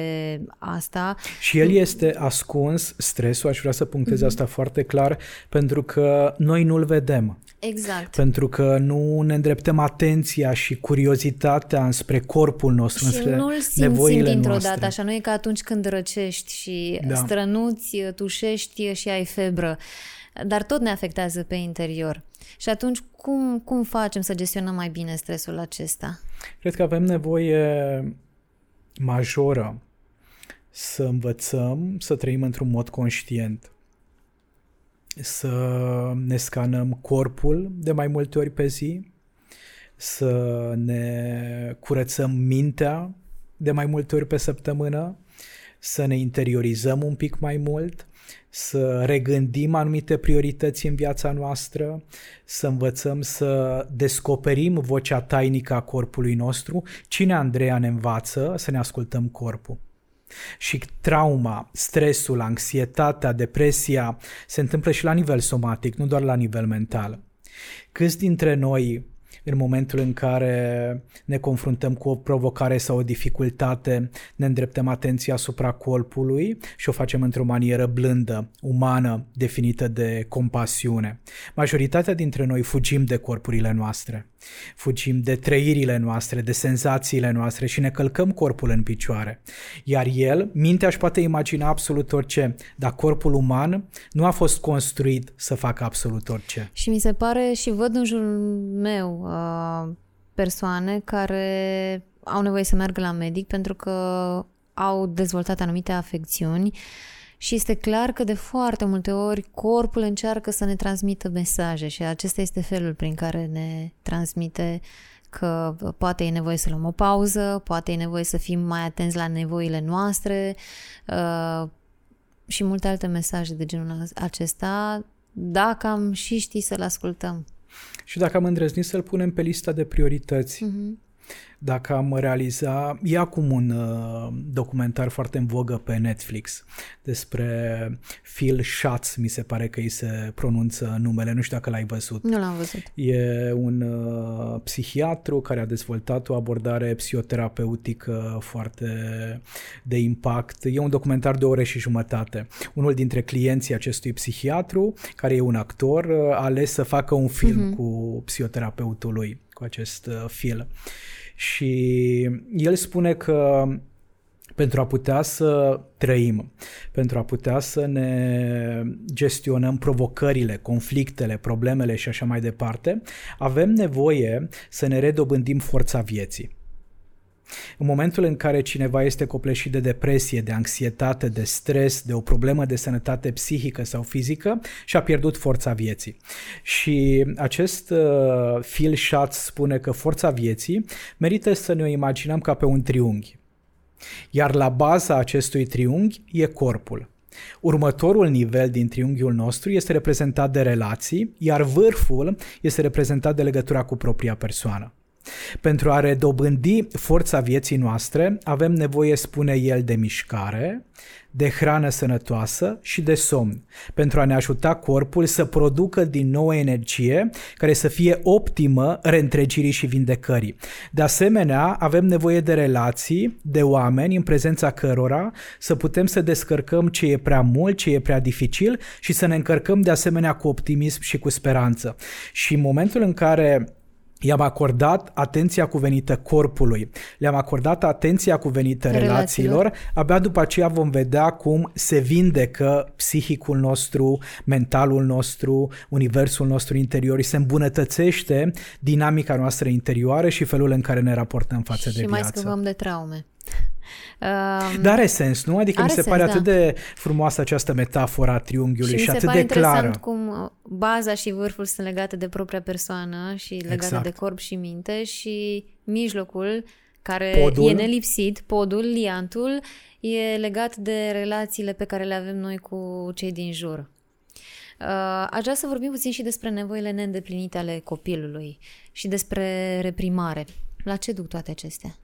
asta. Și el este ascuns, stresul, aș vrea să punctez mm-hmm. asta foarte clar, pentru că noi nu-l vedem. Exact. Pentru că nu ne îndreptăm atenția și curiozitatea înspre corpul nostru, și înspre nu-l simțim dintr-o noastre. dată, așa nu e ca atunci când răcești și da. strănuți, tușești și ai febră, dar tot ne afectează pe interior. Și atunci cum, cum facem să gestionăm mai bine stresul acesta? Cred că avem nevoie majoră să învățăm să trăim într-un mod conștient să ne scanăm corpul de mai multe ori pe zi, să ne curățăm mintea de mai multe ori pe săptămână, să ne interiorizăm un pic mai mult, să regândim anumite priorități în viața noastră, să învățăm să descoperim vocea tainică a corpului nostru. Cine, Andreea, ne învață să ne ascultăm corpul? Și trauma, stresul, anxietatea, depresia se întâmplă și la nivel somatic, nu doar la nivel mental. Câți dintre noi în momentul în care ne confruntăm cu o provocare sau o dificultate, ne îndreptăm atenția asupra corpului și o facem într-o manieră blândă, umană, definită de compasiune. Majoritatea dintre noi fugim de corpurile noastre, fugim de trăirile noastre, de senzațiile noastre și ne călcăm corpul în picioare. Iar el, mintea își poate imagina absolut orice, dar corpul uman nu a fost construit să facă absolut orice. Și mi se pare și văd în jurul meu Uh, persoane care au nevoie să meargă la medic pentru că au dezvoltat anumite afecțiuni și este clar că de foarte multe ori corpul încearcă să ne transmită mesaje și acesta este felul prin care ne transmite că poate e nevoie să luăm o pauză, poate e nevoie să fim mai atenți la nevoile noastre uh, și multe alte mesaje de genul acesta, dacă am și ști să-l ascultăm. Și dacă am îndrăznit să-l punem pe lista de priorități, uh-huh. Dacă am realiza, e acum un uh, documentar foarte în vogă pe Netflix despre Phil Schatz, mi se pare că îi se pronunță numele, nu știu dacă l-ai văzut. Nu l-am văzut. E un uh, psihiatru care a dezvoltat o abordare psihoterapeutică foarte de impact. E un documentar de o ore și jumătate. Unul dintre clienții acestui psihiatru, care e un actor, uh, a ales să facă un film uh-huh. cu psihoterapeutul lui, cu acest uh, film. Și el spune că pentru a putea să trăim, pentru a putea să ne gestionăm provocările, conflictele, problemele și așa mai departe, avem nevoie să ne redobândim forța vieții. În momentul în care cineva este copleșit de depresie, de anxietate, de stres, de o problemă de sănătate psihică sau fizică, și-a pierdut forța vieții. Și acest uh, Phil Schatz spune că forța vieții merită să ne o imaginăm ca pe un triunghi. Iar la baza acestui triunghi e corpul. Următorul nivel din triunghiul nostru este reprezentat de relații, iar vârful este reprezentat de legătura cu propria persoană. Pentru a redobândi forța vieții noastre, avem nevoie, spune el, de mișcare, de hrană sănătoasă și de somn, pentru a ne ajuta corpul să producă din nou energie care să fie optimă reîntregirii și vindecării. De asemenea, avem nevoie de relații, de oameni în prezența cărora să putem să descărcăm ce e prea mult, ce e prea dificil și să ne încărcăm de asemenea cu optimism și cu speranță. Și în momentul în care i-am acordat atenția cuvenită corpului, le-am acordat atenția cuvenită relațiilor, relațiilor, abia după aceea vom vedea cum se vindecă psihicul nostru, mentalul nostru, universul nostru interior, și se îmbunătățește dinamica noastră interioară și felul în care ne raportăm față și de viață. Și mai scăpăm de traume. Um, Dar are sens, nu? Adică mi se sens, pare da. atât de frumoasă această metaforă a triunghiului și, și atât de clară. cum uh, baza și vârful sunt legate de propria persoană și legate exact. de corp și minte și mijlocul care podul. e nelipsit, podul, liantul, e legat de relațiile pe care le avem noi cu cei din jur. Uh, aș vrea să vorbim puțin și despre nevoile neîndeplinite ale copilului și despre reprimare. La ce duc toate acestea?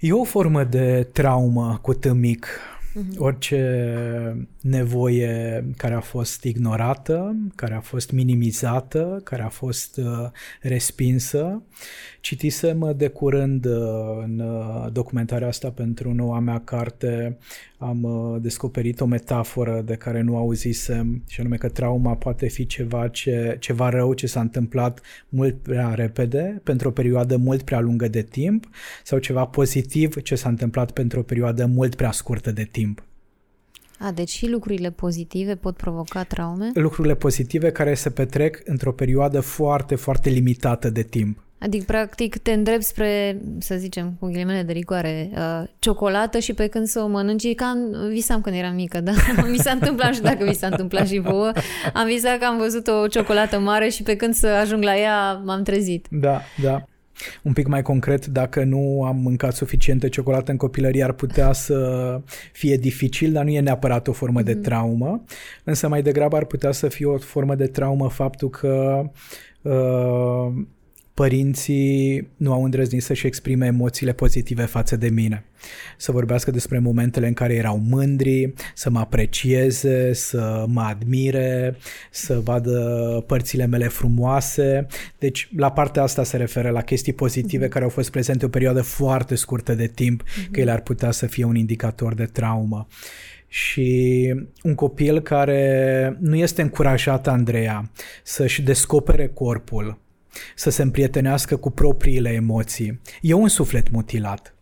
E o formă de traumă cu tâmic. Uh-huh. Orice nevoie care a fost ignorată, care a fost minimizată, care a fost uh, respinsă. Citisem de curând uh, în uh, documentarea asta pentru noua mea carte, am descoperit o metaforă de care nu auzisem, și anume că trauma poate fi ceva, ce, ceva rău ce s-a întâmplat mult prea repede, pentru o perioadă mult prea lungă de timp, sau ceva pozitiv ce s-a întâmplat pentru o perioadă mult prea scurtă de timp. A, deci și lucrurile pozitive pot provoca traume? Lucrurile pozitive care se petrec într-o perioadă foarte, foarte limitată de timp. Adică, practic, te îndrept spre, să zicem, cu ghilimele de rigoare, uh, ciocolată și pe când să o mănânci, ca visam când eram mică, da? mi s-a întâmplat și dacă mi s-a întâmplat și vouă, am visat că am văzut o ciocolată mare și pe când să ajung la ea, m-am trezit. Da, da un pic mai concret, dacă nu am mâncat suficientă ciocolată în copilărie, ar putea să fie dificil, dar nu e neapărat o formă mm-hmm. de traumă, însă mai degrabă ar putea să fie o formă de traumă faptul că uh, părinții nu au îndrăznit să-și exprime emoțiile pozitive față de mine. Să vorbească despre momentele în care erau mândri, să mă aprecieze, să mă admire, să vadă părțile mele frumoase. Deci, la partea asta se referă la chestii pozitive mm-hmm. care au fost prezente o perioadă foarte scurtă de timp, mm-hmm. că ele ar putea să fie un indicator de traumă și un copil care nu este încurajat, Andreea, să-și descopere corpul, să se împrietenească cu propriile emoții. E un suflet mutilat.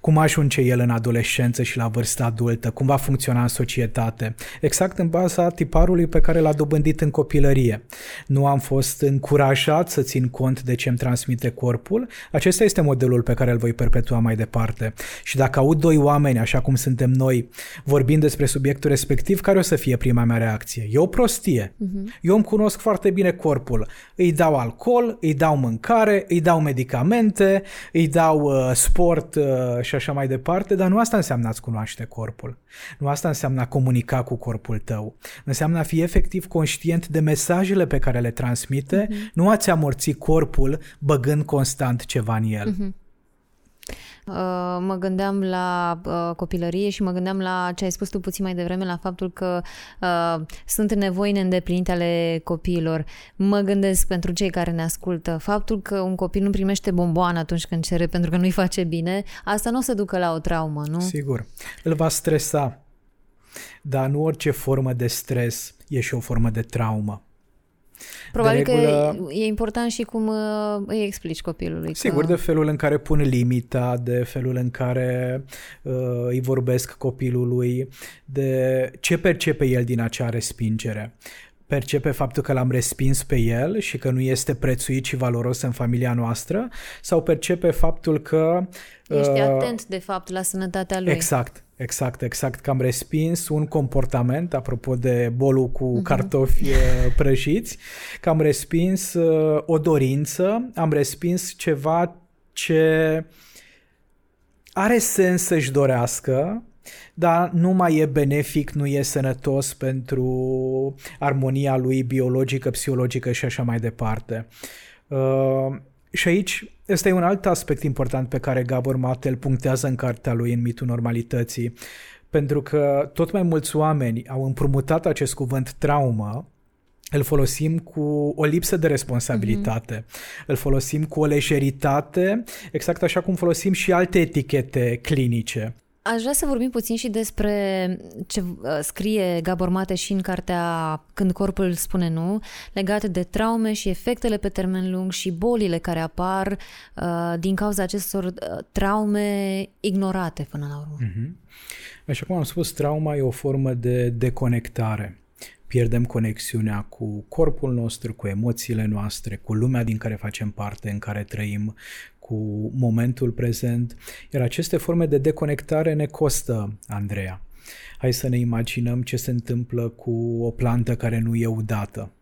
Cum ajunge el în adolescență și la vârsta adultă? Cum va funcționa în societate? Exact în baza tiparului pe care l-a dobândit în copilărie. Nu am fost încurajat să țin cont de ce îmi transmite corpul. Acesta este modelul pe care îl voi perpetua mai departe. Și dacă aud doi oameni, așa cum suntem noi, vorbind despre subiectul respectiv, care o să fie prima mea reacție? E o prostie. Uh-huh. Eu îmi cunosc foarte bine corpul. Îi dau alcool, îi dau mâncare, îi dau medicamente, îi dau uh, sport uh, și așa mai departe, dar nu asta înseamnă a-ți cunoaște corpul. Nu asta înseamnă a comunica cu corpul tău. Înseamnă a fi efectiv conștient de mesajele pe care le transmite, uh-huh. nu a-ți amorți corpul băgând constant ceva în el. Uh-huh. Uh, mă gândeam la uh, copilărie și mă gândeam la ce ai spus tu puțin mai devreme, la faptul că uh, sunt nevoi neîndeplinite ale copiilor. Mă gândesc pentru cei care ne ascultă, faptul că un copil nu primește bomboană atunci când cere pentru că nu-i face bine, asta nu o să ducă la o traumă, nu? Sigur. Îl va stresa. Dar nu orice formă de stres e și o formă de traumă. Probabil de regulă, că e important și cum uh, îi explici copilului. Sigur, că... de felul în care pun limita, de felul în care uh, îi vorbesc copilului, de ce percepe el din acea respingere percepe faptul că l-am respins pe el și că nu este prețuit și valoros în familia noastră sau percepe faptul că... Ești uh, atent, de fapt, la sănătatea lui. Exact, exact, exact. Că am respins un comportament, apropo de bolul cu uh-huh. cartofi uh, prăjiți, că am respins uh, o dorință, am respins ceva ce are sens să-și dorească, dar nu mai e benefic, nu e sănătos pentru armonia lui biologică, psihologică și așa mai departe. Uh, Și aici este un alt aspect important pe care Gabor Mate îl punctează în cartea lui în mitul normalității, pentru că tot mai mulți oameni au împrumutat acest cuvânt traumă îl folosim cu o lipsă de responsabilitate, mm-hmm. îl folosim cu o lejeritate, exact așa cum folosim și alte etichete clinice. Aș vrea să vorbim puțin și despre ce uh, scrie Gabor Mate și în cartea Când corpul spune nu, legate de traume și efectele pe termen lung și bolile care apar uh, din cauza acestor uh, traume ignorate până la urmă. Mm-hmm. Așa cum am spus, trauma e o formă de deconectare pierdem conexiunea cu corpul nostru, cu emoțiile noastre, cu lumea din care facem parte, în care trăim, cu momentul prezent. Iar aceste forme de deconectare ne costă, Andreea. Hai să ne imaginăm ce se întâmplă cu o plantă care nu e udată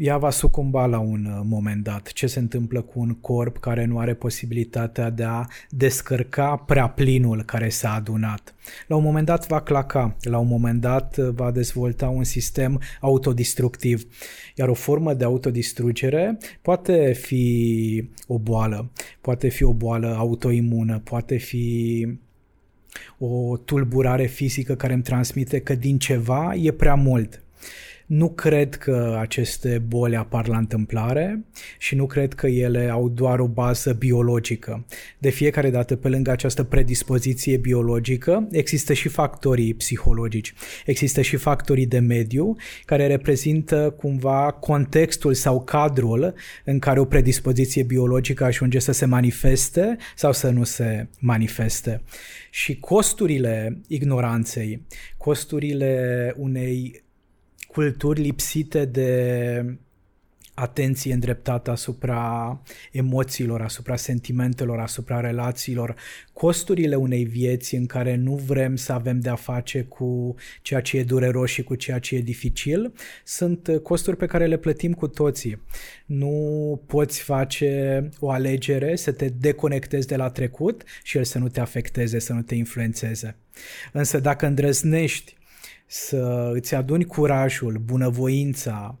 ea va sucumba la un uh, moment dat. Ce se întâmplă cu un corp care nu are posibilitatea de a descărca prea plinul care s-a adunat? La un moment dat va claca, la un moment dat uh, va dezvolta un sistem autodistructiv. Iar o formă de autodistrugere poate fi o boală, poate fi o boală autoimună, poate fi o tulburare fizică care îmi transmite că din ceva e prea mult nu cred că aceste boli apar la întâmplare și nu cred că ele au doar o bază biologică. De fiecare dată, pe lângă această predispoziție biologică, există și factorii psihologici, există și factorii de mediu care reprezintă cumva contextul sau cadrul în care o predispoziție biologică ajunge să se manifeste sau să nu se manifeste. Și costurile ignoranței, costurile unei culturi lipsite de atenție îndreptată asupra emoțiilor, asupra sentimentelor, asupra relațiilor, costurile unei vieți în care nu vrem să avem de-a face cu ceea ce e dureros și cu ceea ce e dificil, sunt costuri pe care le plătim cu toții. Nu poți face o alegere să te deconectezi de la trecut și el să nu te afecteze, să nu te influențeze. Însă dacă îndrăznești să îți aduni curajul, bunăvoința,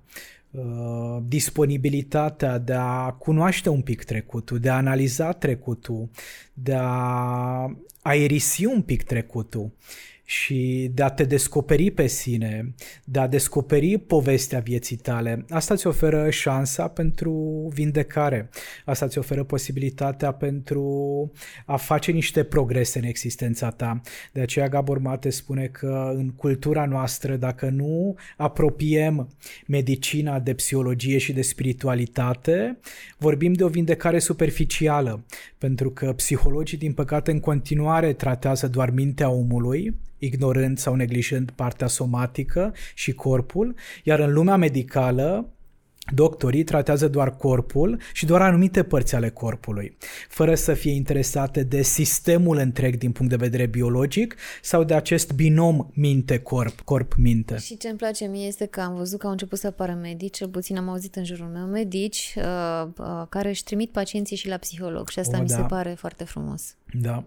uh, disponibilitatea de a cunoaște un pic trecutul, de a analiza trecutul, de a aerisi un pic trecutul și de a te descoperi pe sine, de a descoperi povestea vieții tale. Asta îți oferă șansa pentru vindecare. Asta îți oferă posibilitatea pentru a face niște progrese în existența ta. De aceea Gabor Mate spune că în cultura noastră, dacă nu apropiem medicina de psihologie și de spiritualitate, vorbim de o vindecare superficială, pentru că psihologii, din păcate, în continuare tratează doar mintea omului, ignorând sau neglijând partea somatică și corpul, iar în lumea medicală Doctorii tratează doar corpul și doar anumite părți ale corpului, fără să fie interesate de sistemul întreg din punct de vedere biologic sau de acest binom minte-corp, corp-minte. Și ce îmi place mie este că am văzut că au început să apară medici, cel puțin am auzit în jurul meu, medici uh, uh, care își trimit pacienții și la psiholog și asta o, mi da. se pare foarte frumos. Da,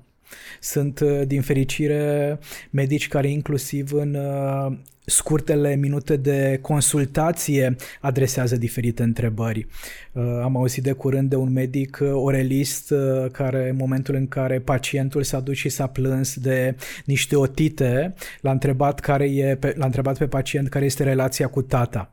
sunt, uh, din fericire, medici care inclusiv în uh, scurtele minute de consultație adresează diferite întrebări. Uh, am auzit de curând de un medic orelist care în momentul în care pacientul s-a dus și s-a plâns de niște otite, l-a întrebat, care e, l-a întrebat pe pacient care este relația cu tata.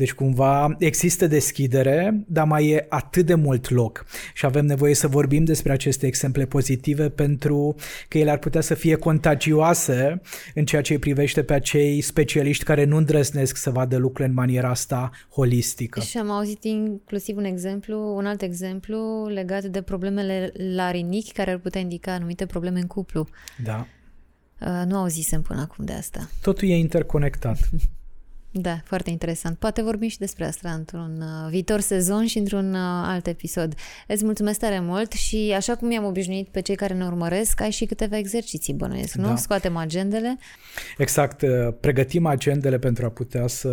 Deci cumva există deschidere, dar mai e atât de mult loc și avem nevoie să vorbim despre aceste exemple pozitive pentru că ele ar putea să fie contagioase în ceea ce îi privește pe acei specialiști care nu îndrăznesc să vadă lucrurile în maniera asta holistică. Și am auzit inclusiv un exemplu, un alt exemplu legat de problemele larinichi care ar putea indica anumite probleme în cuplu. Da. Uh, nu auzisem până acum de asta. Totul e interconectat. Da, foarte interesant. Poate vorbim și despre asta într-un uh, viitor sezon și într-un uh, alt episod. Îți mulțumesc tare mult și așa cum i-am obișnuit pe cei care ne urmăresc, ai și câteva exerciții bănuiesc, nu? Da. Scoatem agendele. Exact. Uh, pregătim agendele pentru a putea să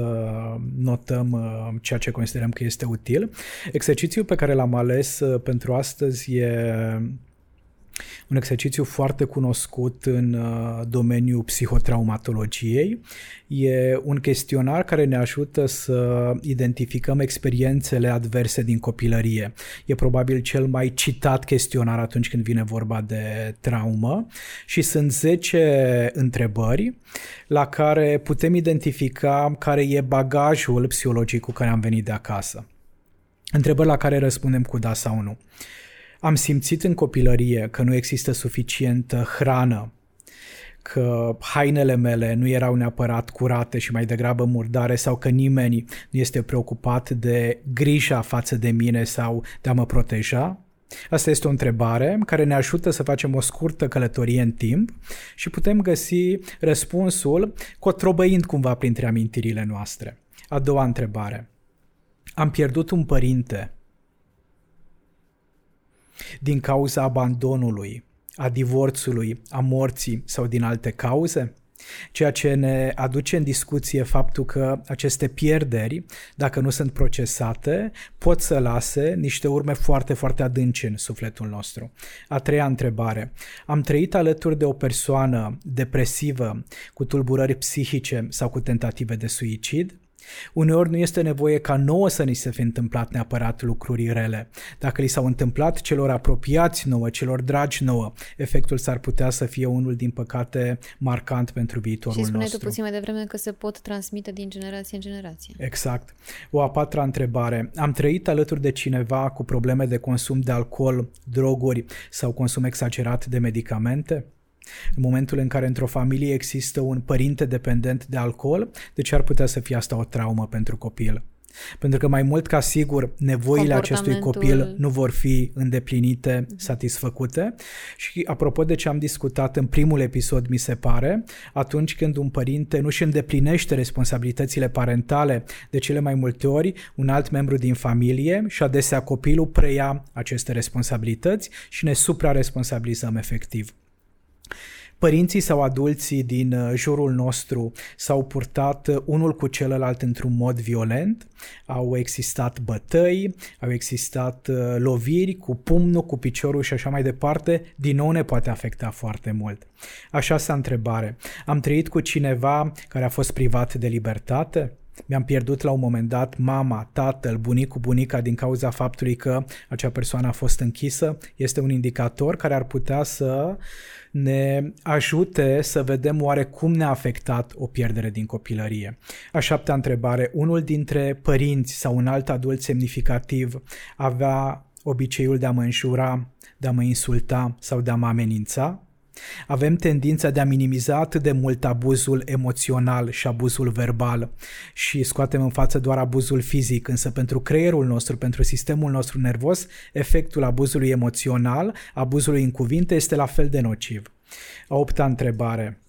notăm ceea ce considerăm că este util. Exercițiul pe care l-am ales pentru astăzi e un exercițiu foarte cunoscut în uh, domeniul psihotraumatologiei. E un chestionar care ne ajută să identificăm experiențele adverse din copilărie. E probabil cel mai citat chestionar atunci când vine vorba de traumă și sunt 10 întrebări la care putem identifica care e bagajul psihologic cu care am venit de acasă. Întrebări la care răspundem cu da sau nu. Am simțit în copilărie că nu există suficientă hrană, că hainele mele nu erau neapărat curate și mai degrabă murdare sau că nimeni nu este preocupat de grija față de mine sau de a mă proteja? Asta este o întrebare care ne ajută să facem o scurtă călătorie în timp și putem găsi răspunsul cotrobăind cumva printre amintirile noastre. A doua întrebare. Am pierdut un părinte din cauza abandonului, a divorțului, a morții sau din alte cauze? Ceea ce ne aduce în discuție faptul că aceste pierderi, dacă nu sunt procesate, pot să lase niște urme foarte, foarte adânci în sufletul nostru. A treia întrebare. Am trăit alături de o persoană depresivă, cu tulburări psihice sau cu tentative de suicid? Uneori nu este nevoie ca nouă să ni se fi întâmplat neapărat lucruri rele. Dacă li s-au întâmplat celor apropiați nouă, celor dragi nouă, efectul s-ar putea să fie unul, din păcate, marcant pentru viitorul nostru. Și spuneai tu puțin mai devreme că se pot transmite din generație în generație. Exact. O a patra întrebare. Am trăit alături de cineva cu probleme de consum de alcool, droguri sau consum exagerat de medicamente? În momentul în care într-o familie există un părinte dependent de alcool, de ce ar putea să fie asta o traumă pentru copil? Pentru că mai mult ca sigur nevoile acestui copil nu vor fi îndeplinite, mhm. satisfăcute și apropo de ce am discutat în primul episod, mi se pare, atunci când un părinte nu își îndeplinește responsabilitățile parentale, de cele mai multe ori un alt membru din familie și adesea copilul preia aceste responsabilități și ne supra-responsabilizăm efectiv. Părinții sau adulții din uh, jurul nostru s-au purtat uh, unul cu celălalt într-un mod violent, au existat bătăi, au existat uh, loviri cu pumnul, cu piciorul și așa mai departe, din nou ne poate afecta foarte mult. Așa sa întrebare. Am trăit cu cineva care a fost privat de libertate? Mi-am pierdut la un moment dat mama, tatăl, bunicul, bunica din cauza faptului că acea persoană a fost închisă. Este un indicator care ar putea să ne ajute să vedem oare cum ne-a afectat o pierdere din copilărie. A șaptea întrebare. Unul dintre părinți sau un alt adult semnificativ avea obiceiul de a mă înșura, de a mă insulta sau de a mă amenința? Avem tendința de a minimiza atât de mult abuzul emoțional și abuzul verbal și scoatem în față doar abuzul fizic, însă pentru creierul nostru, pentru sistemul nostru nervos, efectul abuzului emoțional, abuzului în cuvinte este la fel de nociv. A opta întrebare.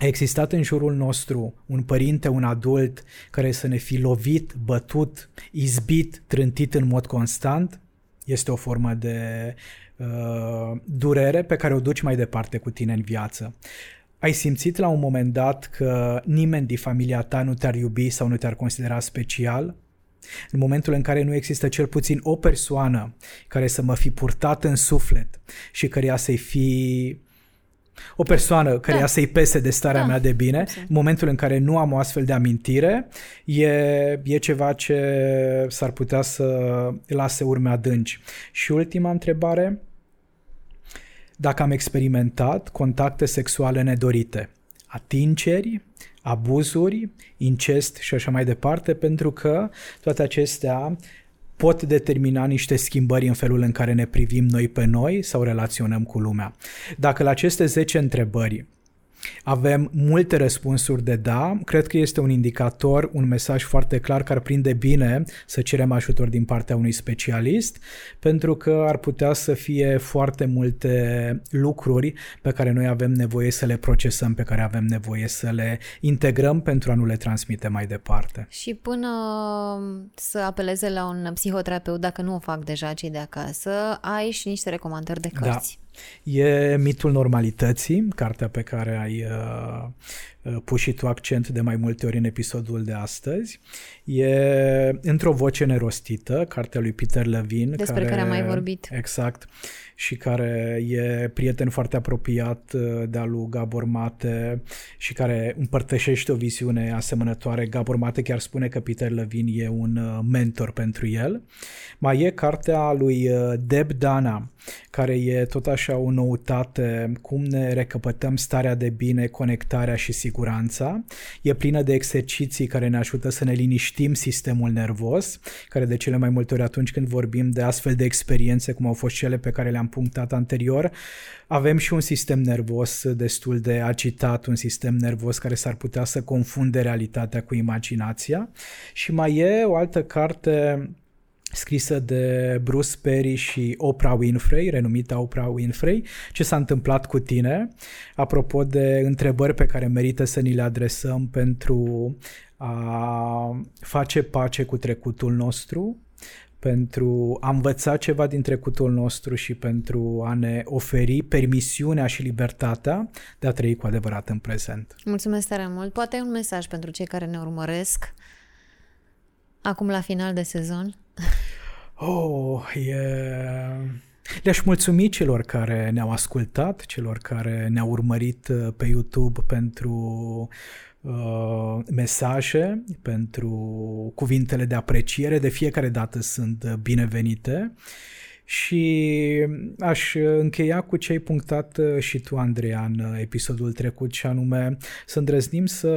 A existat în jurul nostru un părinte, un adult care să ne fi lovit, bătut, izbit, trântit în mod constant? Este o formă de uh, durere pe care o duci mai departe cu tine în viață. Ai simțit la un moment dat că nimeni din familia ta nu te-ar iubi sau nu te-ar considera special? În momentul în care nu există cel puțin o persoană care să mă fi purtat în suflet și care să-i fi o persoană care da. să-i pese de starea da. mea de bine, în momentul în care nu am o astfel de amintire, e, e ceva ce s-ar putea să lase urme adânci. Și ultima întrebare, dacă am experimentat contacte sexuale nedorite, atingeri, abuzuri, incest și așa mai departe, pentru că toate acestea pot determina niște schimbări în felul în care ne privim noi pe noi sau relaționăm cu lumea. Dacă la aceste 10 întrebări avem multe răspunsuri de da. Cred că este un indicator, un mesaj foarte clar care prinde bine să cerem ajutor din partea unui specialist, pentru că ar putea să fie foarte multe lucruri pe care noi avem nevoie să le procesăm, pe care avem nevoie să le integrăm pentru a nu le transmite mai departe. Și până să apeleze la un psihoterapeut, dacă nu o fac deja cei de acasă, ai și niște recomandări de da. cărți. Da. E Mitul normalității, cartea pe care ai uh, uh, pus și tu accent de mai multe ori în episodul de astăzi. E într-o voce nerostită, cartea lui Peter Levine. Despre care, care am mai vorbit. Exact și care e prieten foarte apropiat uh, de-a lui Gabor Mate și care împărtășește o viziune asemănătoare. Gabor Mate chiar spune că Peter Levine e un uh, mentor pentru el. Mai e cartea lui uh, Deb Dana, care e tot așa o noutate, cum ne recăpătăm starea de bine, conectarea și siguranța. E plină de exerciții care ne ajută să ne liniștim sistemul nervos, care de cele mai multe ori atunci când vorbim de astfel de experiențe, cum au fost cele pe care le-am punctat anterior, avem și un sistem nervos destul de agitat, un sistem nervos care s-ar putea să confunde realitatea cu imaginația. Și mai e o altă carte scrisă de Bruce Perry și Oprah Winfrey, renumita Oprah Winfrey, ce s-a întâmplat cu tine, apropo de întrebări pe care merită să ni le adresăm pentru a face pace cu trecutul nostru, pentru a învăța ceva din trecutul nostru și pentru a ne oferi permisiunea și libertatea de a trăi cu adevărat în prezent. Mulțumesc tare mult. Poate un mesaj pentru cei care ne urmăresc acum la final de sezon? Oh, e... Le-aș mulțumi celor care ne-au ascultat, celor care ne-au urmărit uh, pe YouTube pentru uh, mesaje, pentru cuvintele de apreciere. De fiecare dată sunt uh, binevenite. Și aș încheia cu ce ai punctat uh, și tu, Andreea, în uh, episodul trecut, și anume să îndrăznim să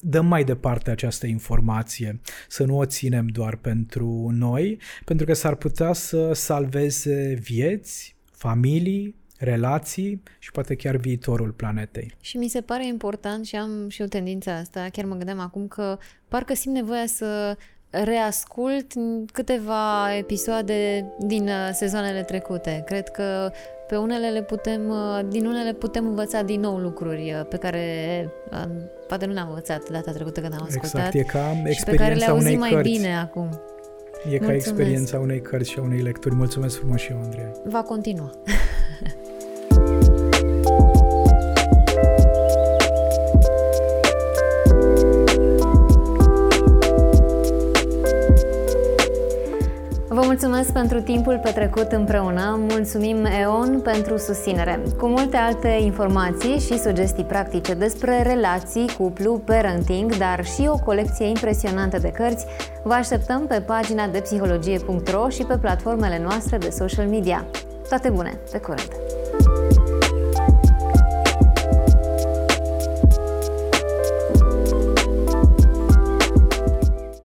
dăm mai departe această informație, să nu o ținem doar pentru noi, pentru că s-ar putea să salveze vieți, familii, relații și poate chiar viitorul planetei. Și mi se pare important și am și o tendință asta, chiar mă gândeam acum că parcă simt nevoia să reascult câteva episoade din uh, sezoanele trecute. Cred că pe unele le putem, uh, din unele putem învăța din nou lucruri uh, pe care poate nu le-am învățat data trecută când am ascultat. Exact, e ca experiența pe care le auzim unei mai cărți. bine acum. E Mulțumesc. ca experiența unei cărți și a unei lecturi. Mulțumesc frumos și eu, Andrei. Va continua. Vă mulțumesc pentru timpul petrecut împreună, mulțumim EON pentru susținere. Cu multe alte informații și sugestii practice despre relații, cuplu, parenting, dar și o colecție impresionantă de cărți, vă așteptăm pe pagina de psihologie.ro și pe platformele noastre de social media. Toate bune! Pe curând!